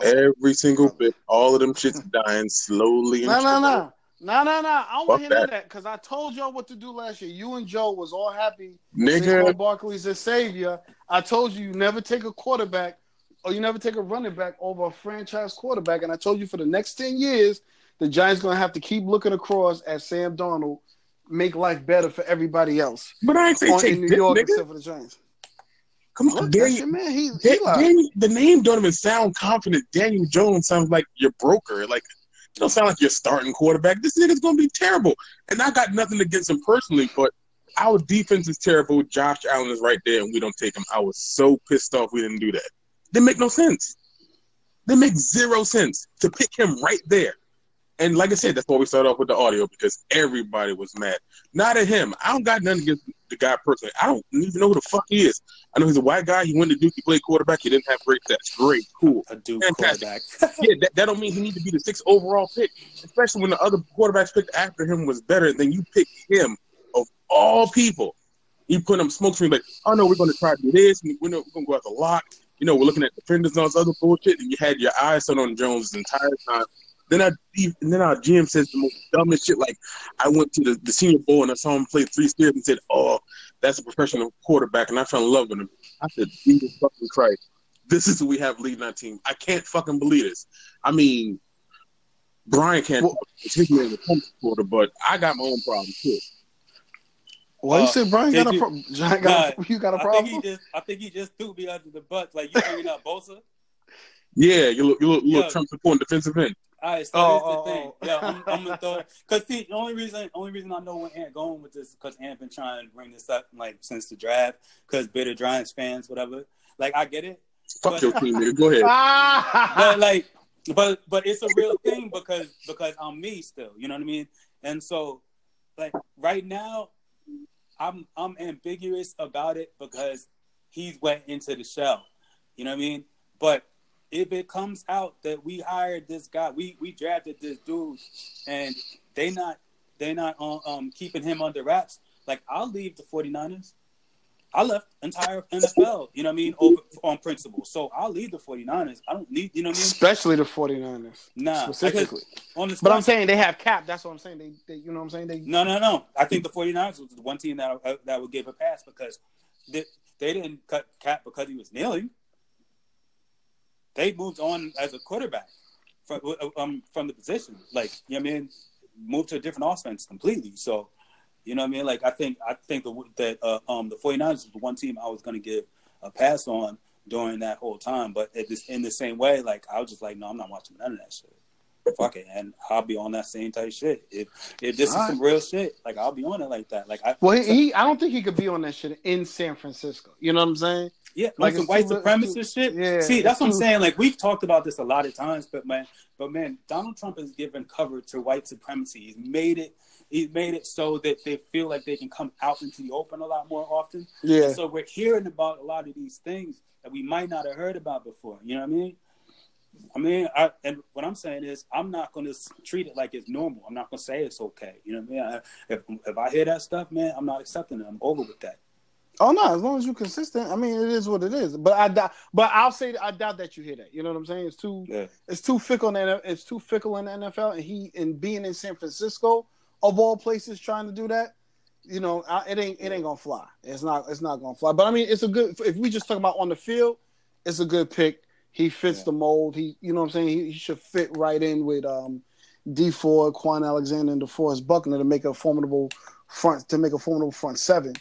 Every single bit, all of them shits dying slowly. No, no, no. No, no, no. I want to hear that. because I told y'all what to do last year. You and Joe was all happy. Nigga, oh, Barkley's a savior. I told you you never take a quarterback or you never take a running back over a franchise quarterback. And I told you for the next 10 years, the Giants going to have to keep looking across at Sam Darnold, make life better for everybody else but I ain't say take in New York nigga. except for the Giants. Come on, Look, Daniel. man. He, he. Daniel, the name don't even sound confident. Daniel Jones sounds like your broker. Like it don't sound like your starting quarterback. This nigga's gonna be terrible. And I got nothing against him personally, but our defense is terrible. Josh Allen is right there, and we don't take him. I was so pissed off we didn't do that. Didn't make no sense. They make zero sense to pick him right there. And like I said, that's why we started off with the audio because everybody was mad. Not at him. I don't got nothing against the guy personally. I don't even know who the fuck he is. I know he's a white guy. He went to Duke. He played quarterback. He didn't have great stats. Great, cool. A Duke Fantastic. quarterback. Yeah, that, that don't mean he need to be the sixth overall pick, especially when the other quarterbacks picked after him was better than you picked him of all people. You put him smoke screen like, oh no, we're going to try to do this. And we're, going to go out the lock. You know, we're looking at defenders and all this other bullshit. And you had your eyes set on Jones the entire time. Then I and then our GM says the most dumbest shit. Like I went to the, the Senior Bowl and I saw him play three steps and said, "Oh, that's a professional quarterback," and I fell in love with him. I said, "Jesus fucking Christ, this is who we have leading our team." I can't fucking believe this. I mean, Brian can't. Well- it's his name, the quarter, but I got my own problems too. Well, you Uh, said Brian did got a you- pro- Giant got a, Nah, you got a I problem. think he just, I think he just threw me under the bus. Like you bringing up Bosa. Yeah, you look, you look, you look Yeah. Trump supporting defensive end. All right, so Oh, here's the oh, thing. oh. Yeah, I'm, I'm gonna throw it because see, the only reason, only reason I know where Ant going with this because Ant been trying to bring this up like since the draft because bitter Giants fans, whatever. Like I get it, Fuck But- your team, nigga. Go ahead. Ah! but like, but but it's a real thing because because I'm me still. You know what I mean? And so, like right now, I'm I'm ambiguous about it because he's went into the shell. You know what I mean? But if it comes out that we hired this guy, we we drafted this dude, and they not they not um, um keeping him under wraps, like I'll leave the 49ers. I left entire NFL, you know what I mean, over on principle. So I'll leave the 49ers. I don't need, you know what I mean? Especially the 49ers. Nah, specifically. the But I'm saying they have cap. That's what I'm saying. They, they you know what I'm saying? They No, no, no. I think the 49ers was the one team that uh, that would give a pass because they, they didn't cut Kap because he was kneeling. They moved on as a quarterback from um, from the position. Like, you know what I mean? Moved to a different offense completely. So, you know what I mean? Like, I think I think the, that uh, um, the 49ers was the one team I was going to give a pass on during that whole time. But it is in the same way, like, I was just like, no, I'm not watching none of that shit. Fuck it, and I'll be on that same type shit. If if this is some real shit, like I'll be on it like that. Like I, well, he, he I don't think he could be on that shit in San Francisco. You know what I'm saying? Yeah, like some white supremacist shit. yeah, See, that's what I'm saying. Like we've talked about this a lot of times, but man, but man, Donald Trump has given cover to white supremacy. He's made it. He's made it so that they feel like they can come out into the open a lot more often. Yeah. And so we're hearing about a lot of these things that we might not have heard about before. You know what I mean? I mean, I, and what I'm saying is, I'm not going to treat it like it's normal. I'm not going to say it's okay. You know what I mean? I, if if I hear that stuff, man, I'm not accepting it. I'm over with that. Oh no, as long as you're consistent. I mean, it is what it is. But I doubt. But I'll say I doubt that you hear that. You know what I'm saying? It's too. Yeah. It's too fickle in the, It's too fickle in the NFL, and he and being in San Francisco of all places trying to do that. You know, I, it ain't it ain't gonna fly. It's not it's not gonna fly. But I mean, it's a good. If we just talk about on the field, it's a good pick. He fits Yeah. the mold. He, you know what I'm saying. He, he should fit right in with um, Dee Ford, Kwon Alexander, and DeForest Buckner to make a formidable front to make a formidable front seven.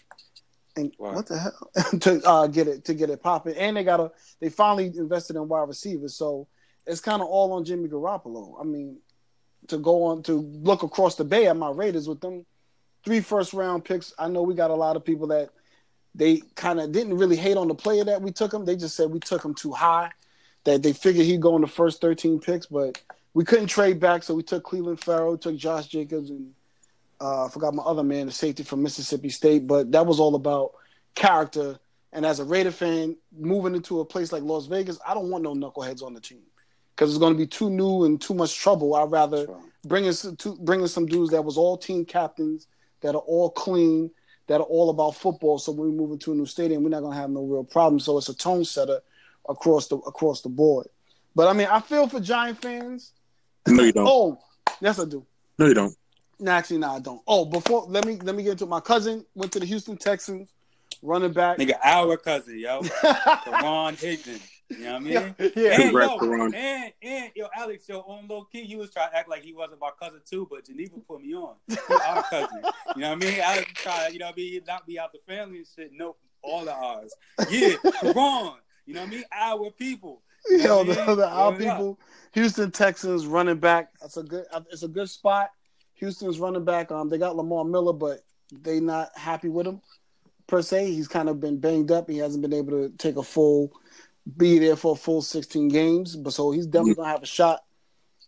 And Right. what the hell to uh, get it to get it popping? And they got a they finally invested in wide receivers, so it's kind of all on Jimmy Garoppolo. I mean, to go on to look across the bay at my Raiders with them three first round picks. I know we got a lot of people that they kind of didn't really hate on the player that we took him. They just said we took him too high. That they figured he'd go in the first 13 picks, but we couldn't trade back, so we took Cleveland Ferrell, took Josh Jacobs, and uh, I forgot my other man, the safety from Mississippi State. But that was all about character. And as a Raider fan, moving into a place like Las Vegas, I don't want no knuckleheads on the team because it's going to be too new and too much trouble. I'd rather bring us to bring us some dudes that was all team captains, that are all clean, that are all about football. So when we move into a new stadium, we're not going to have no real problem. So it's a tone setter across the across the board. But I mean, I feel for Giant fans. No, you don't. Oh, yes, I do. No, you don't. No, actually, no, I don't. Oh, before let me let me get into it. my cousin went to the Houston Texans, running back. Nigga, our cousin, yo, Karan Higdon. You know what I mean? Yeah, yeah. And, Congrats, yo, and and yo, Alex, yo, on low key, you was trying to act like he wasn't my cousin too, but Geneva put me on. Our cousin. You know what I mean? Alex try, you know what I mean, not be out the family and shit. Nope, all of ours. Yeah, Karan. You know what I mean? Our people. You know Yo, the, the our Word up. people, Houston Texans running back. That's a good. It's a good spot. Houston's running back. Um, they got Lamar Miller, but they not happy with him per se. He's kind of been banged up. He hasn't been able to take a full, be there for a full 16 games. But so he's definitely gonna have a shot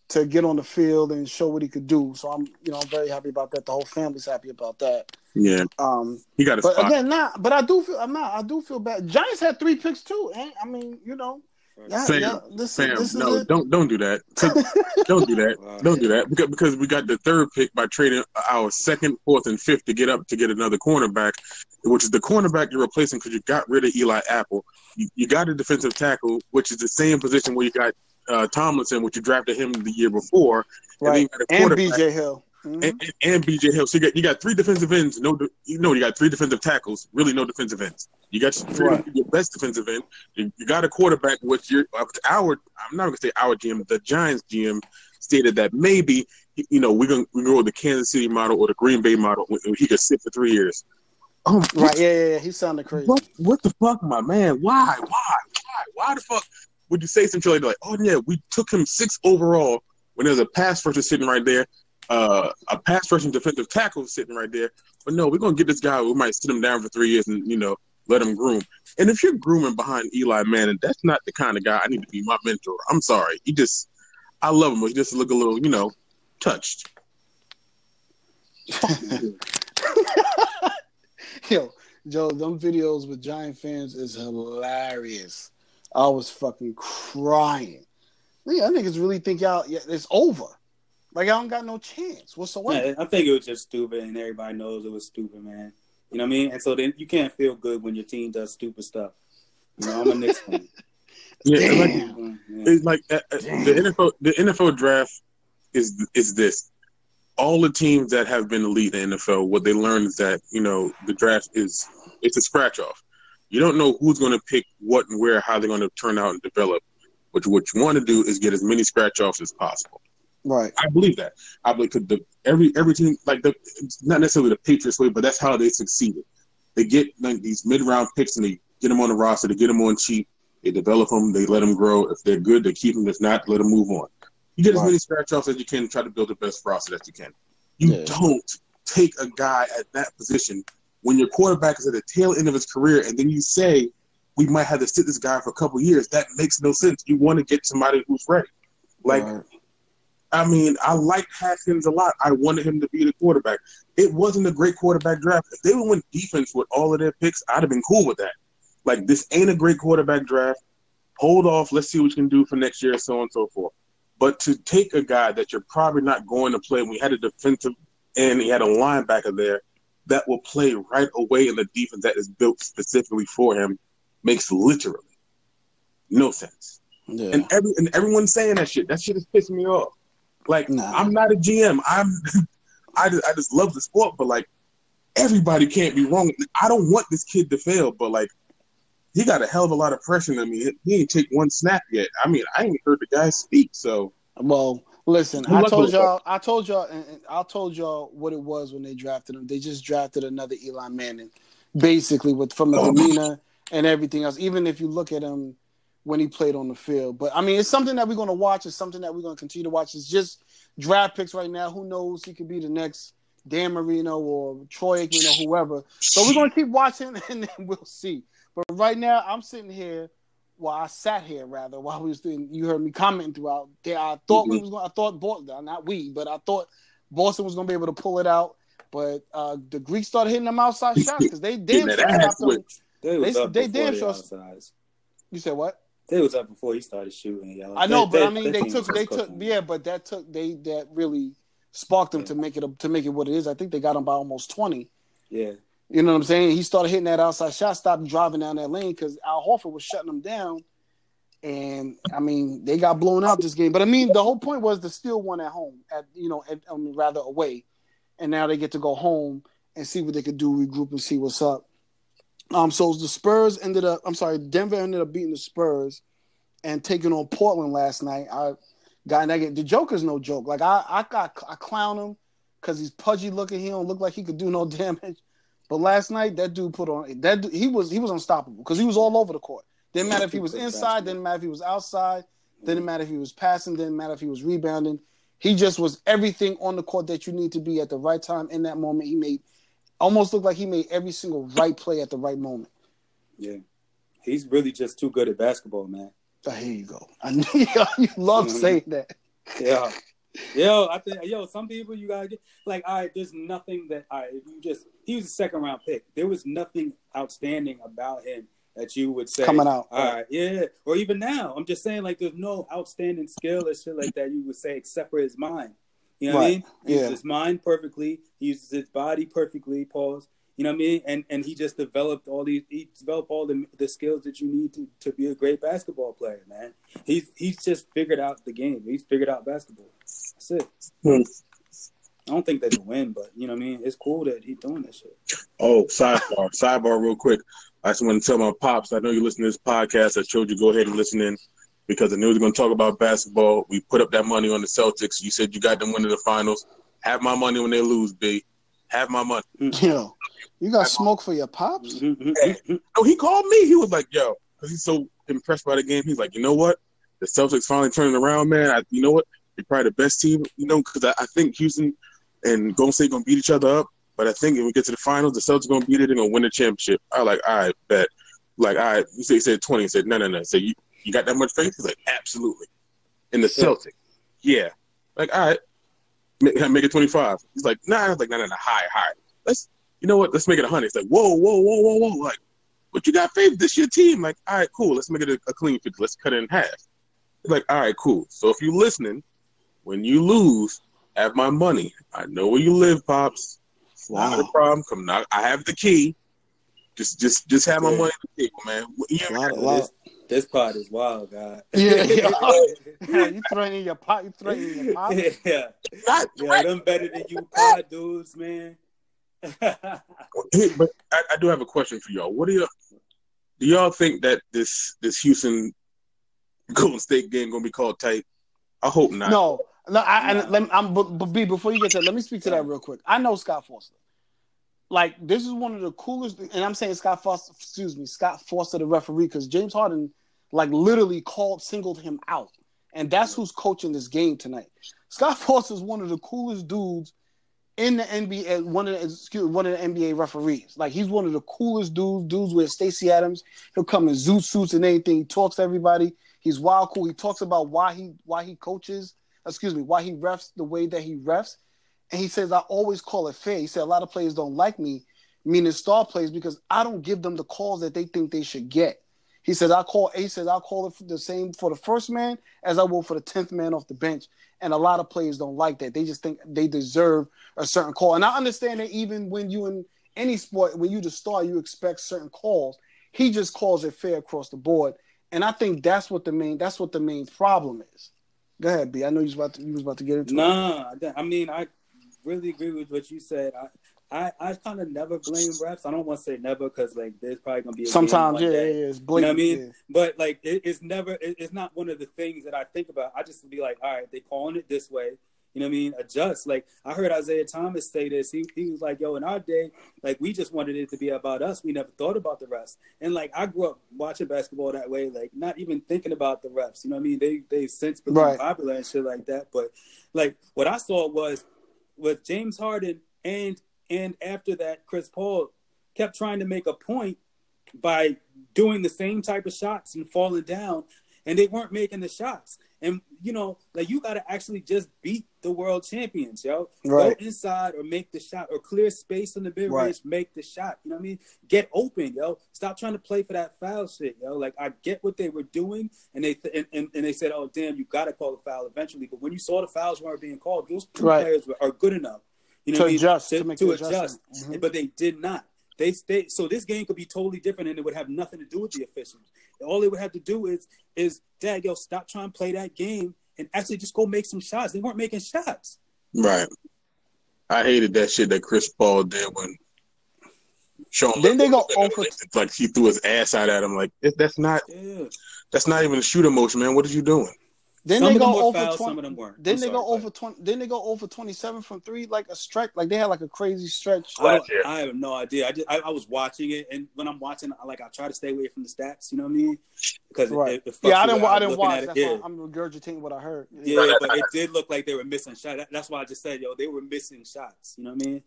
to get on the field and show what he could do. So I'm, you know, I'm very happy about that. The whole family's happy about that. Yeah, Um, he got a but spot. again, not. But I do feel. I'm not. I do feel bad. Giants had three picks too. And I mean, you know, yeah, Fam, yeah. This, Fam, this no, don't don't do that. Don't do that. Wow. Don't do that because because we got the third pick by trading our second, fourth, and fifth to get up to get another cornerback, which is the cornerback you're replacing because you got rid of Eli Apple. You, you got a defensive tackle, which is the same position where you got uh, Tomlinson, which you drafted him the year before, and then Right. you got a And BJ Hill. Mhm. and, and, and BJ Hill. So you got you got three defensive ends. No, you know you got three defensive tackles. Really, no defensive ends. You got your, Right. your best defensive end. You, you got a quarterback, which your uh, our I'm not gonna say our GM, the Giants GM stated that maybe you know we're gonna we go with the Kansas City model or the Green Bay model. He could sit for three years. Oh, Right, yeah, yeah, yeah. He sounded crazy. what what the fuck, my man? Why? Why? Why? Why the fuck would you say something like, like oh yeah, we took him six overall when there's a pass rusher sitting right there, uh, a pass rushing defensive tackle sitting right there. But no, we're gonna get this guy. We might sit him down for three years and you know let him groom. And if you're grooming behind Eli Manning, that's not the kind of guy I need to be my mentor. I'm sorry. He just, I love him, but he just look a little, you know, touched. Yo, Joe, them videos with Giant fans is hilarious. I was fucking crying. Yeah, I think it's really think y'all yeah, it's over. Like I don't got no chance whatsoever. Yeah, I think it was just stupid, and everybody knows it was stupid, man. You know what I mean? And so then you can't feel good when your team does stupid stuff. You know, I'm a Knicks fan. Yeah, and like, Damn. Mm, yeah. it's like uh, uh, the NFL. The NFL draft is is this. All the teams that have been elite in the NFL, what they learned is that you know the draft is it's a scratch off. You don't know who's going to pick what and where, how they're going to turn out and develop. But what you want to do is get as many scratch offs as possible. Right. I believe that. I believe 'cause the every every team like the not necessarily the Patriots way, but that's how they succeeded. They get like these mid round picks and they get them on the roster. They get them on cheap. They develop them. They let them grow. If they're good, they keep them. If not, let them move on. You get as many scratch offs as you can. Try to build the best roster that you can. You Yeah. don't take a guy at that position when your quarterback is at the tail end of his career, and then you say we might have to sit this guy for a couple years. That makes no sense. You want to get somebody who's ready. Like Right. I mean, I liked Haskins a lot. I wanted him to be the quarterback. It wasn't a great quarterback draft. If they would win defense with all of their picks, I'd have been cool with that. Like, this ain't a great quarterback draft. Hold off. Let's see what you can do for next year, so on and so forth. But to take a guy that you're probably not going to play, we had a defensive end, he had a linebacker there that will play right away in the defense that is built specifically for him, makes literally no sense. Yeah. And every and everyone's saying that shit. That shit is pissing me off. Like Nah. I'm not a GM. I'm I just I just love the sport, but like everybody can't be wrong. I don't want this kid to fail, but like he got a hell of a lot of pressure on me. He ain't take one snap yet. I mean, I ain't heard the guy speak, so Well, listen, I told y'all, I told y'all, and, I told y'all what it was when they drafted him. They just drafted another Eli Manning, basically with from a Oh. demeanor and everything else. Even if you look at him when he played on the field, but I mean, it's something that we're going to watch. It's something that we're going to continue to watch. It's just draft picks right now. Who knows? He could be the next Dan Marino or Troy Aikman or whoever. So we're going to keep watching, and then we'll see. But right now, I'm sitting here. Well, I sat here rather while we was doing. You heard me commenting throughout. There, I thought we was going. I thought Boston, not we, but I thought Boston was going to be able to pull it out. But uh, the Greeks started hitting them outside shots because they damn sure stopped them. They They- damn sure- You said what? They was up before he started shooting. y'all. I know, but I mean, they took, they took, yeah, but that took, they that really sparked them to make it a, to make it what it is. I think they got him by almost twenty. Yeah, You know what I'm saying? He started hitting that outside shot, stopped driving down that lane because Al Horford was shutting them down. And I mean, they got blown out this game. But I mean, the whole point was to steal one at home, at you know, at, I mean, rather away. And now they get to go home and see what they could do, regroup and see what's up. Um, so the Spurs ended up. I'm sorry, Denver ended up beating the Spurs and taking on Portland last night. I got that. The Joker's no joke. Like I, I got, I clown him because he's pudgy looking. He don't look like he could do no damage. But last night, that dude put on that. Dude, he was he was unstoppable because he was all over the court. Didn't matter if he was inside. Didn't matter if he was outside. Didn't matter if he was passing. Didn't matter if he was rebounding. He just was everything on the court that you need to be at the right time in that moment. He made almost looked like he made every single right play at the right moment. yeah. He's really just too good at basketball, man. Oh, here you go. I knew you love mm-hmm. saying that. Yeah. Yo, I think yo, some people you gotta get like, all right, there's nothing that all right, if you just he was a second round pick. There was nothing outstanding about him that you would say Coming out, All right, yeah. Or even now. I'm just saying like there's no outstanding skill or shit like that you would say except for his mind. You know what I mean? He uses his mind perfectly, he uses his body perfectly, pause. You know what I mean? And and he just developed all these. He developed all the the skills that you need to, to be a great basketball player, man. He's he's just figured out the game. He's figured out basketball. That's it. Hmm. I don't think they can win, but you know what I mean. It's cool that he's doing that shit. Oh, sidebar, sidebar, real quick. I just want to tell my pops. I know you listen to this podcast. I told you go ahead and listen in because I knew we were going to talk about basketball. We put up that money on the Celtics. You said you got them winning the finals. Have my money when they lose, B. Have my money. Mm-hmm. Yo, you got smoke for your pops? Mm-hmm, mm-hmm, no, he called me. He was like, "Yo," because he's so impressed by the game. He's like, "You know what? The Celtics finally turning around, man. I, you know what? They're probably the best team. You know, because I, I think Houston and Golden State gonna beat each other up. But I think if we get to the finals, the Celtics gonna beat it. They're gonna win the championship. I was like, all right, bet. Like, all right. He said, he said twenty. He said, no, no, no. So you you got that much faith? He's like, absolutely. In the Celtics, yeah. Like, all right, make, make it twenty five. He's like, nah. I was like, no, no, no, high, high. Let's, you know what? Let's make it a hundred. It's like, whoa, whoa, whoa, whoa, whoa. Like, but you got faith. This your team. Like, all right, cool. Let's make it a, a clean fifty. Let's cut it in half. He's like, all right, cool. So if you're listening, when you lose, have my money. I know where you live, pops. It's not a problem. Come knock. I have the key. Just, just, just have my Yeah. money on the table, man. You A lot, a lot. This, this part is wild, God. Yeah, yeah. you threatening your pop? You threatening your pop? yeah, not yeah, them better than you pod dudes, man. Hey, but I, I do have a question for y'all. What do y'all do? Y'all think that this this Houston Golden State game gonna be called tight? I hope not. No, no. I, Nah. and let me, I'm, but, but B, before you get to that, let me speak to that real quick. I know Scott Foster. Like this is one of the coolest, and I'm saying Scott Foster. Excuse me, Scott Foster, the referee, because James Harden, like literally called, singled him out, and that's who's coaching this game tonight. Scott Foster is one of the coolest dudes in the NBA. One of the, excuse one of the NBA referees. Like he's one of the coolest dudes. Dudes with Stacy Adams. He'll come in zoot suits and anything. He talks to everybody. He's wild cool. He talks about why he why he coaches. Excuse me, why he refs the way that he refs. And he says, I always call it fair. He said a lot of players don't like me, meaning star players, because I don't give them the calls that they think they should get. He says I call he says I call it the same for the first man as I will for the tenth man off the bench. And a lot of players don't like that. They just think they deserve a certain call. And I understand that even when you in any sport, when you the star, you expect certain calls. He just calls it fair across the board. And I think that's what the main that's what the main problem is. Go ahead, B. I know you was about to you was about to get into it. Nah, I I mean, I really agree with what you said. I I, I kind of never blame refs. I don't want to say never because like there's probably gonna be a Sometimes, one yeah, yeah, day. yeah, it's You know what I mean? yeah. But like, it, it's never, it, it's not one of the things that I think about. I just be like, all right, they calling it this way. You know what I mean? Adjust. Like I heard Isiah Thomas say this. He he was like, yo, in our day, like we just wanted it to be about us. We never thought about the refs. And like I grew up watching basketball that way, like not even thinking about the refs. You know what I mean? They they since become Right. popular and shit like that. But like what I saw was with James Harden and and after that, Chris Paul kept trying to make a point by doing the same type of shots and falling down, and they weren't making the shots. And you know, like you got to actually just beat the world champions, yo. Right. Go inside or make the shot or clear space on the mid Right. range, make the shot. You know what I mean? Get open, yo. Stop trying to play for that foul shit, yo. Like I get what they were doing, and they and, and, and they said, oh damn, you got to call a foul eventually. But when you saw the fouls weren't being called, those two Right. players were, are good enough. You know To what I mean? adjust, to, to to adjust. Mhm. But they did not. They stay so this game could be totally different and it would have nothing to do with the officials. All they would have to do is is Dad, yo, stop trying to play that game and actually just go make some shots. They weren't making shots. Right. I hated that shit that Chris Paul did when Sean. Then they go over- It's like he threw his ass out at him. Like that's not Yeah. that's not even a shooter motion, man. What are you doing? Then Some they go over fouls, 20, some of them weren't. Then I'm they sorry, go go over twenty. Then they go over twenty seven from three, like a stretch. Like they had like a crazy stretch. I, don't, Last year. I have no idea. I just I, I was watching it, and when I'm watching, I like I try to stay away from the stats. You know what I mean? Because Right. it, it, fucks Yeah, I didn't. I didn't watch. it. That's Yeah. why I'm regurgitating what I heard. Yeah, but it did look like they were missing shots. That's why I just said, yo, they were missing shots. You know what I mean?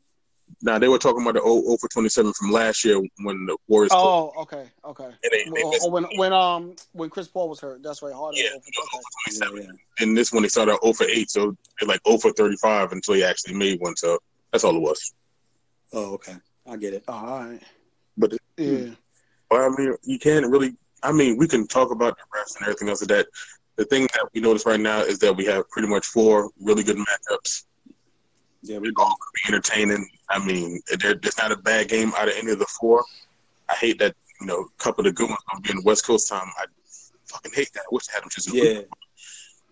Now they were talking about the 0, 0 for twenty seven from last year when the Warriors. Oh, okay, okay. and they, they Or, missed when when um when Chris Paul was hurt, that's right. Harden. Yeah. Okay. 27. Yeah, And this one they started out 0 for eight, so they're like 0 for thirty five until he actually made one. So that's all it was. Oh, okay. I get it. Oh, all right. But Yeah. But I mean, you can't really. I mean, we can talk about the refs and everything else. Of that the thing that we notice right now is that we have pretty much four really good matchups. Yeah, we're gonna be entertaining. I mean, there, there's not a bad game out of any of the four. I hate that you know a couple of the good ones gonna be in West Coast time. I fucking hate that. I wish I had them just. Yeah,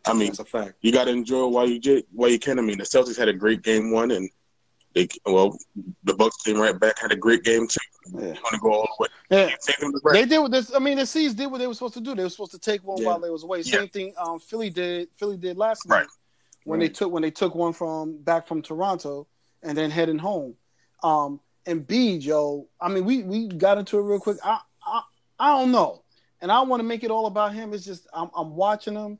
I mean, that's a fact. you got to enjoy while you j- while you can. I mean, the Celtics had a great game one, and they well, the Bucks came right back had a great game two. Yeah. They're gonna go all the way. Yeah. Take them to the They did what this. I mean, the C's did what they were supposed to do. They were supposed to take one Yeah. while they was away. Yeah. Same thing. Um, Philly did. Philly did last Right. night when they took when they took one from back from Toronto and then heading home. Um, and B, Joe. I mean, we we got into it real quick. I I, I don't know, and I want to make it all about him. It's just I'm I'm watching him,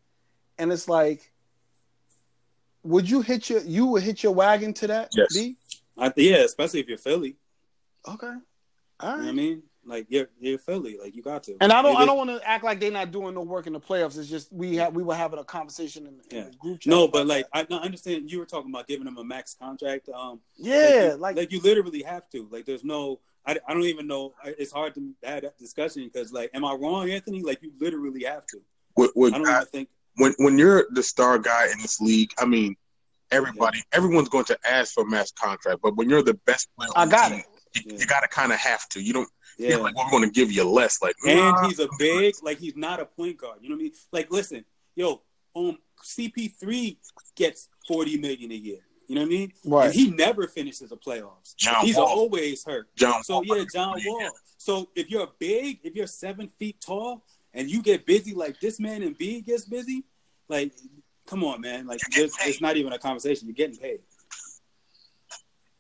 and it's like, would you hit your you would hit your wagon to that? Yes. B. I, yeah, especially if you're Philly. Okay. All You know what I mean? Like you're you're Philly. Like you got to. And I don't, It I don't want to act like they're not doing no work in the playoffs. It's just we had, we were having a conversation in, in Yeah. the group chat. No, but like that. I no, understand you were talking about giving them a max contract. Um, yeah, like, like, you, like you literally have to. Like there's no. I, I don't even know. It's hard to have that discussion because like, am I wrong, Anthony? Like you literally have to. With, with I don't guy- even think. when when you're the star guy in this league, I mean, everybody, everyone's going to ask for a max contract. But when you're the best player, I got team, it. You, Yeah. you got to kind of have to. You don't Yeah. feel like well, we're going to give you less. Like, and nah. he's a big, like he's not a point guard. You know what I mean? Like, listen, yo, um, CP3 gets forty million a year. You know what I mean? Right. And he never finishes the playoffs. John he's Wall. always hurt. John So Wall. yeah, John Wall. So if you're big, if you're seven feet tall, and you get busy like this man Embiid gets busy, like, come on, man. Like, this, it's not even a conversation. You're getting paid.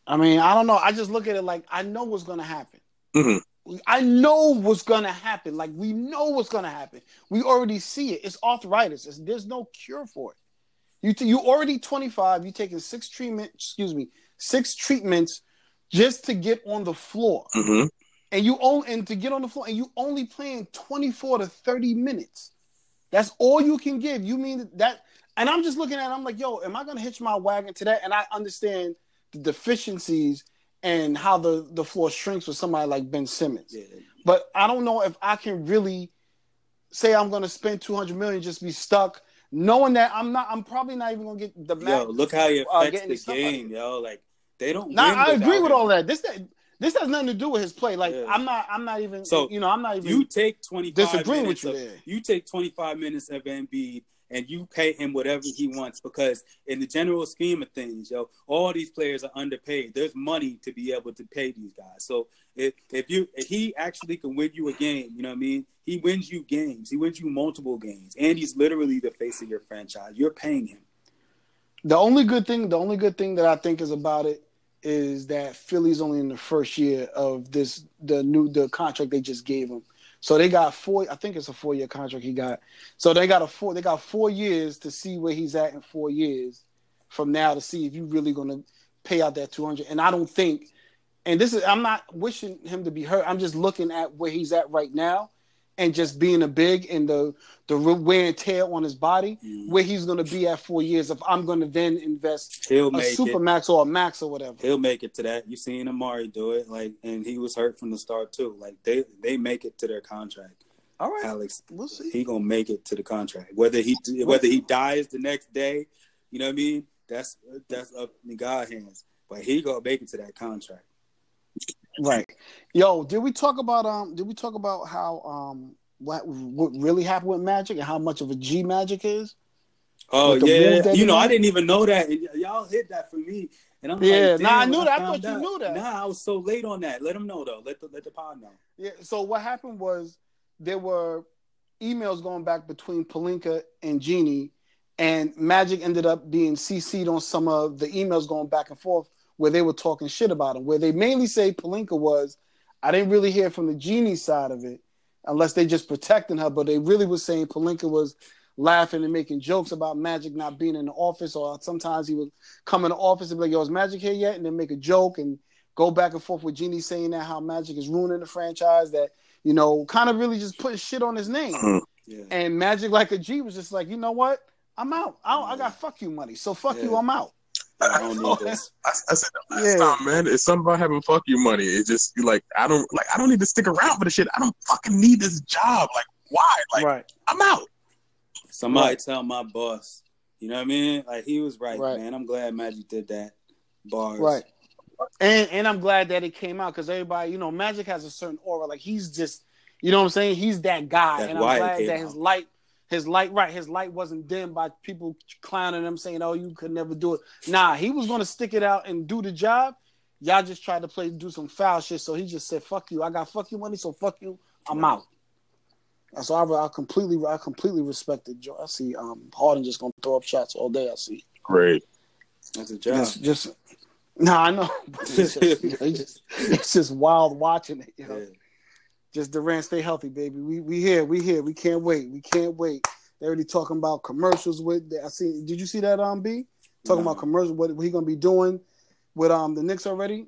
I mean, I don't know. I just look at it like I know what's gonna happen. Mhm. I know what's gonna happen. Like we know what's gonna happen. We already see it. It's arthritis. It's, there's no cure for it. You t- you already 25. You taking six treatment. Excuse me, six treatments just to get on the floor. Mhm. and you own and to get on the floor and you only playing 24 to 30 minutes that's all you can give you mean that and i'm just looking at it i'm like yo am i going to hitch my wagon to that and i understand the deficiencies and how the the floor shrinks with somebody like ben simmons Yeah. but i don't know if i can really say i'm going to spend 200 million just be stuck knowing that i'm not i'm probably not even going to get the Yo, look how it uh, affects getting the the stuff out of game, yo. Like they don't. Nah, I agree with him. all that. This that. this has nothing to do with his play. Like Yeah. I'm not I'm not even So, you know I'm not even You take twenty five disagreeing minutes with you of, you take 25 minutes of Embiid and you pay him whatever he wants because in the general scheme of things, yo, all these players are underpaid. There's money to be able to pay these guys. So if if you if he actually can win you a game, you know what I mean? He wins you games. He wins you multiple games. And he's literally the face of your franchise. You're paying him. The only good thing, the only good thing that I think is about it is that Philly's only in the first year of this the new the contract they just gave him. So they got four. I think it's a four year contract he got. So they got a four. They got four years to see where he's at in four years from now to see if you're really going to pay out that two hundred. And I don't think. And this is I'm not wishing him to be hurt. I'm just looking at where he's at right now, and just being a big and the the wear and tear on his body, Mm. where he's going to be at four years. If I'm going to then invest He'll a super it. max or a max or whatever. He'll make it to that. You seen Amar'e do it, like, and he was hurt from the start too. Like they they make it to their contract. All right, Alex, we'll see. he gonna make it to the contract. Whether he whether he dies the next day, you know what I mean? That's that's up in God's hands. But he gonna make it to that contract. Right. Yo, did we talk about um? Did we talk about how um what what really happened with Magic and how much of a G Magic is? Oh yeah, you know I didn't even know that. And y- Y'all hit that for me, and I'm Yeah, like, nah, I knew that. I thought you knew that. Nah, I was so late on that. Let them know though. Let the let the pod know. Yeah. So what happened was there were emails going back between Pelinka and Jeanie, and Magic ended up being CC'd on some of the emails going back and forth where they were talking shit about him. Where they mainly say Pelinka was, I didn't really hear from the Jeanie side of it, unless they just protecting her. But they really was saying Pelinka was laughing and making jokes about Magic not being in the office, or sometimes he would come in the office and be like, "Yo, is Magic here yet?" and then make a joke and go back and forth with Jeanie saying that how Magic is ruining the franchise, that you know, kind of really just putting shit on his name. Mhm. Yeah. And Magic like a G was just like, you know what? I'm out. I, I got fuck you money. So fuck you. I'm out. I don't need this. I, I said that last Yeah. time, man. It's something about having fuck you money. It's just you like I don't like I don't need to stick around for the shit. I don't fucking need this job. Like why? Like right. I'm out. Somebody Right. tell my boss. You know what I mean? Like he was right, Right. man. I'm glad Magic did that. Bars. Right. And and I'm glad that it came out because everybody, you know, Magic has a certain aura. Like he's just, you know what I'm saying? He's that guy. That's and I'm glad came that his out. light, his light, right, his light wasn't dimmed by people clowning him saying, Oh, you could never do it. Nah, he was gonna stick it out and do the job. Y'all just tried to play do some foul shit. So he just said, Fuck you. I got fuck you money, so fuck you. I'm out. So I, I completely I completely respected Joe. I see um Harden just gonna throw up shots all day. I see. Great. That's a job. Just, just no, I know. It's, just, it's just it's just wild watching it. You know, Yeah. Just Durant, stay healthy, baby. We we here, we here. We can't wait. We can't wait. They already talking about commercials with. I see. Did you see that? Um, B talking No. about commercials. What, what he gonna be doing with um the Knicks already?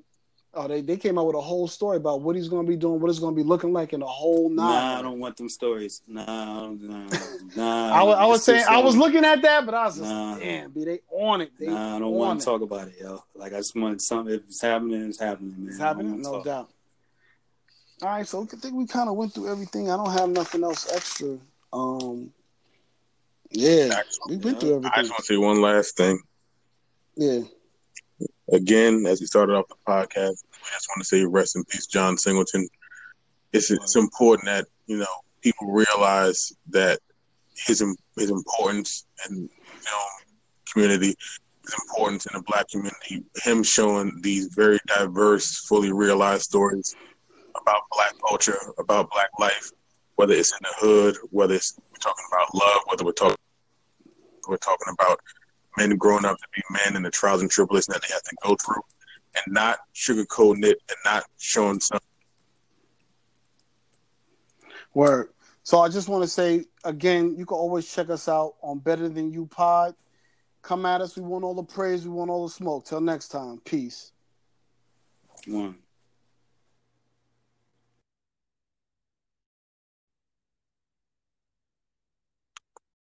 Oh, they, they came out with a whole story about what he's gonna be doing, what it's gonna be looking like, in a whole nine. Nah, I don't want them stories. Nah, nah, nah. I was, I was saying I was looking at that, but I was just Nah. damn, B, they on it. They Nah, I don't want to talk about it, yo. Like I just want something. If it's happening, it's happening, man. It's happening, no talk. doubt. All right, so I think we kind of went through everything. I don't have nothing else extra. Um, yeah, we went through everything. I just want to say one last thing. Yeah, Again, as we started off the podcast, I just want to say rest in peace, John Singleton. It's it's important that you know people realize that his his importance in film community, his importance in the black community. Him showing these very diverse, fully realized stories about black culture, about black life, whether it's in the hood, whether it's we're talking about love, whether we're talking we're talking about men growing up to be men and the trials and tribulations that they have to go through, and not sugarcoating it and not showing some. word. So I just want to say again, you can always check us out on Better Than You Pod. Come at us. We want all the praise. We want all the smoke. Till next time. Peace. One.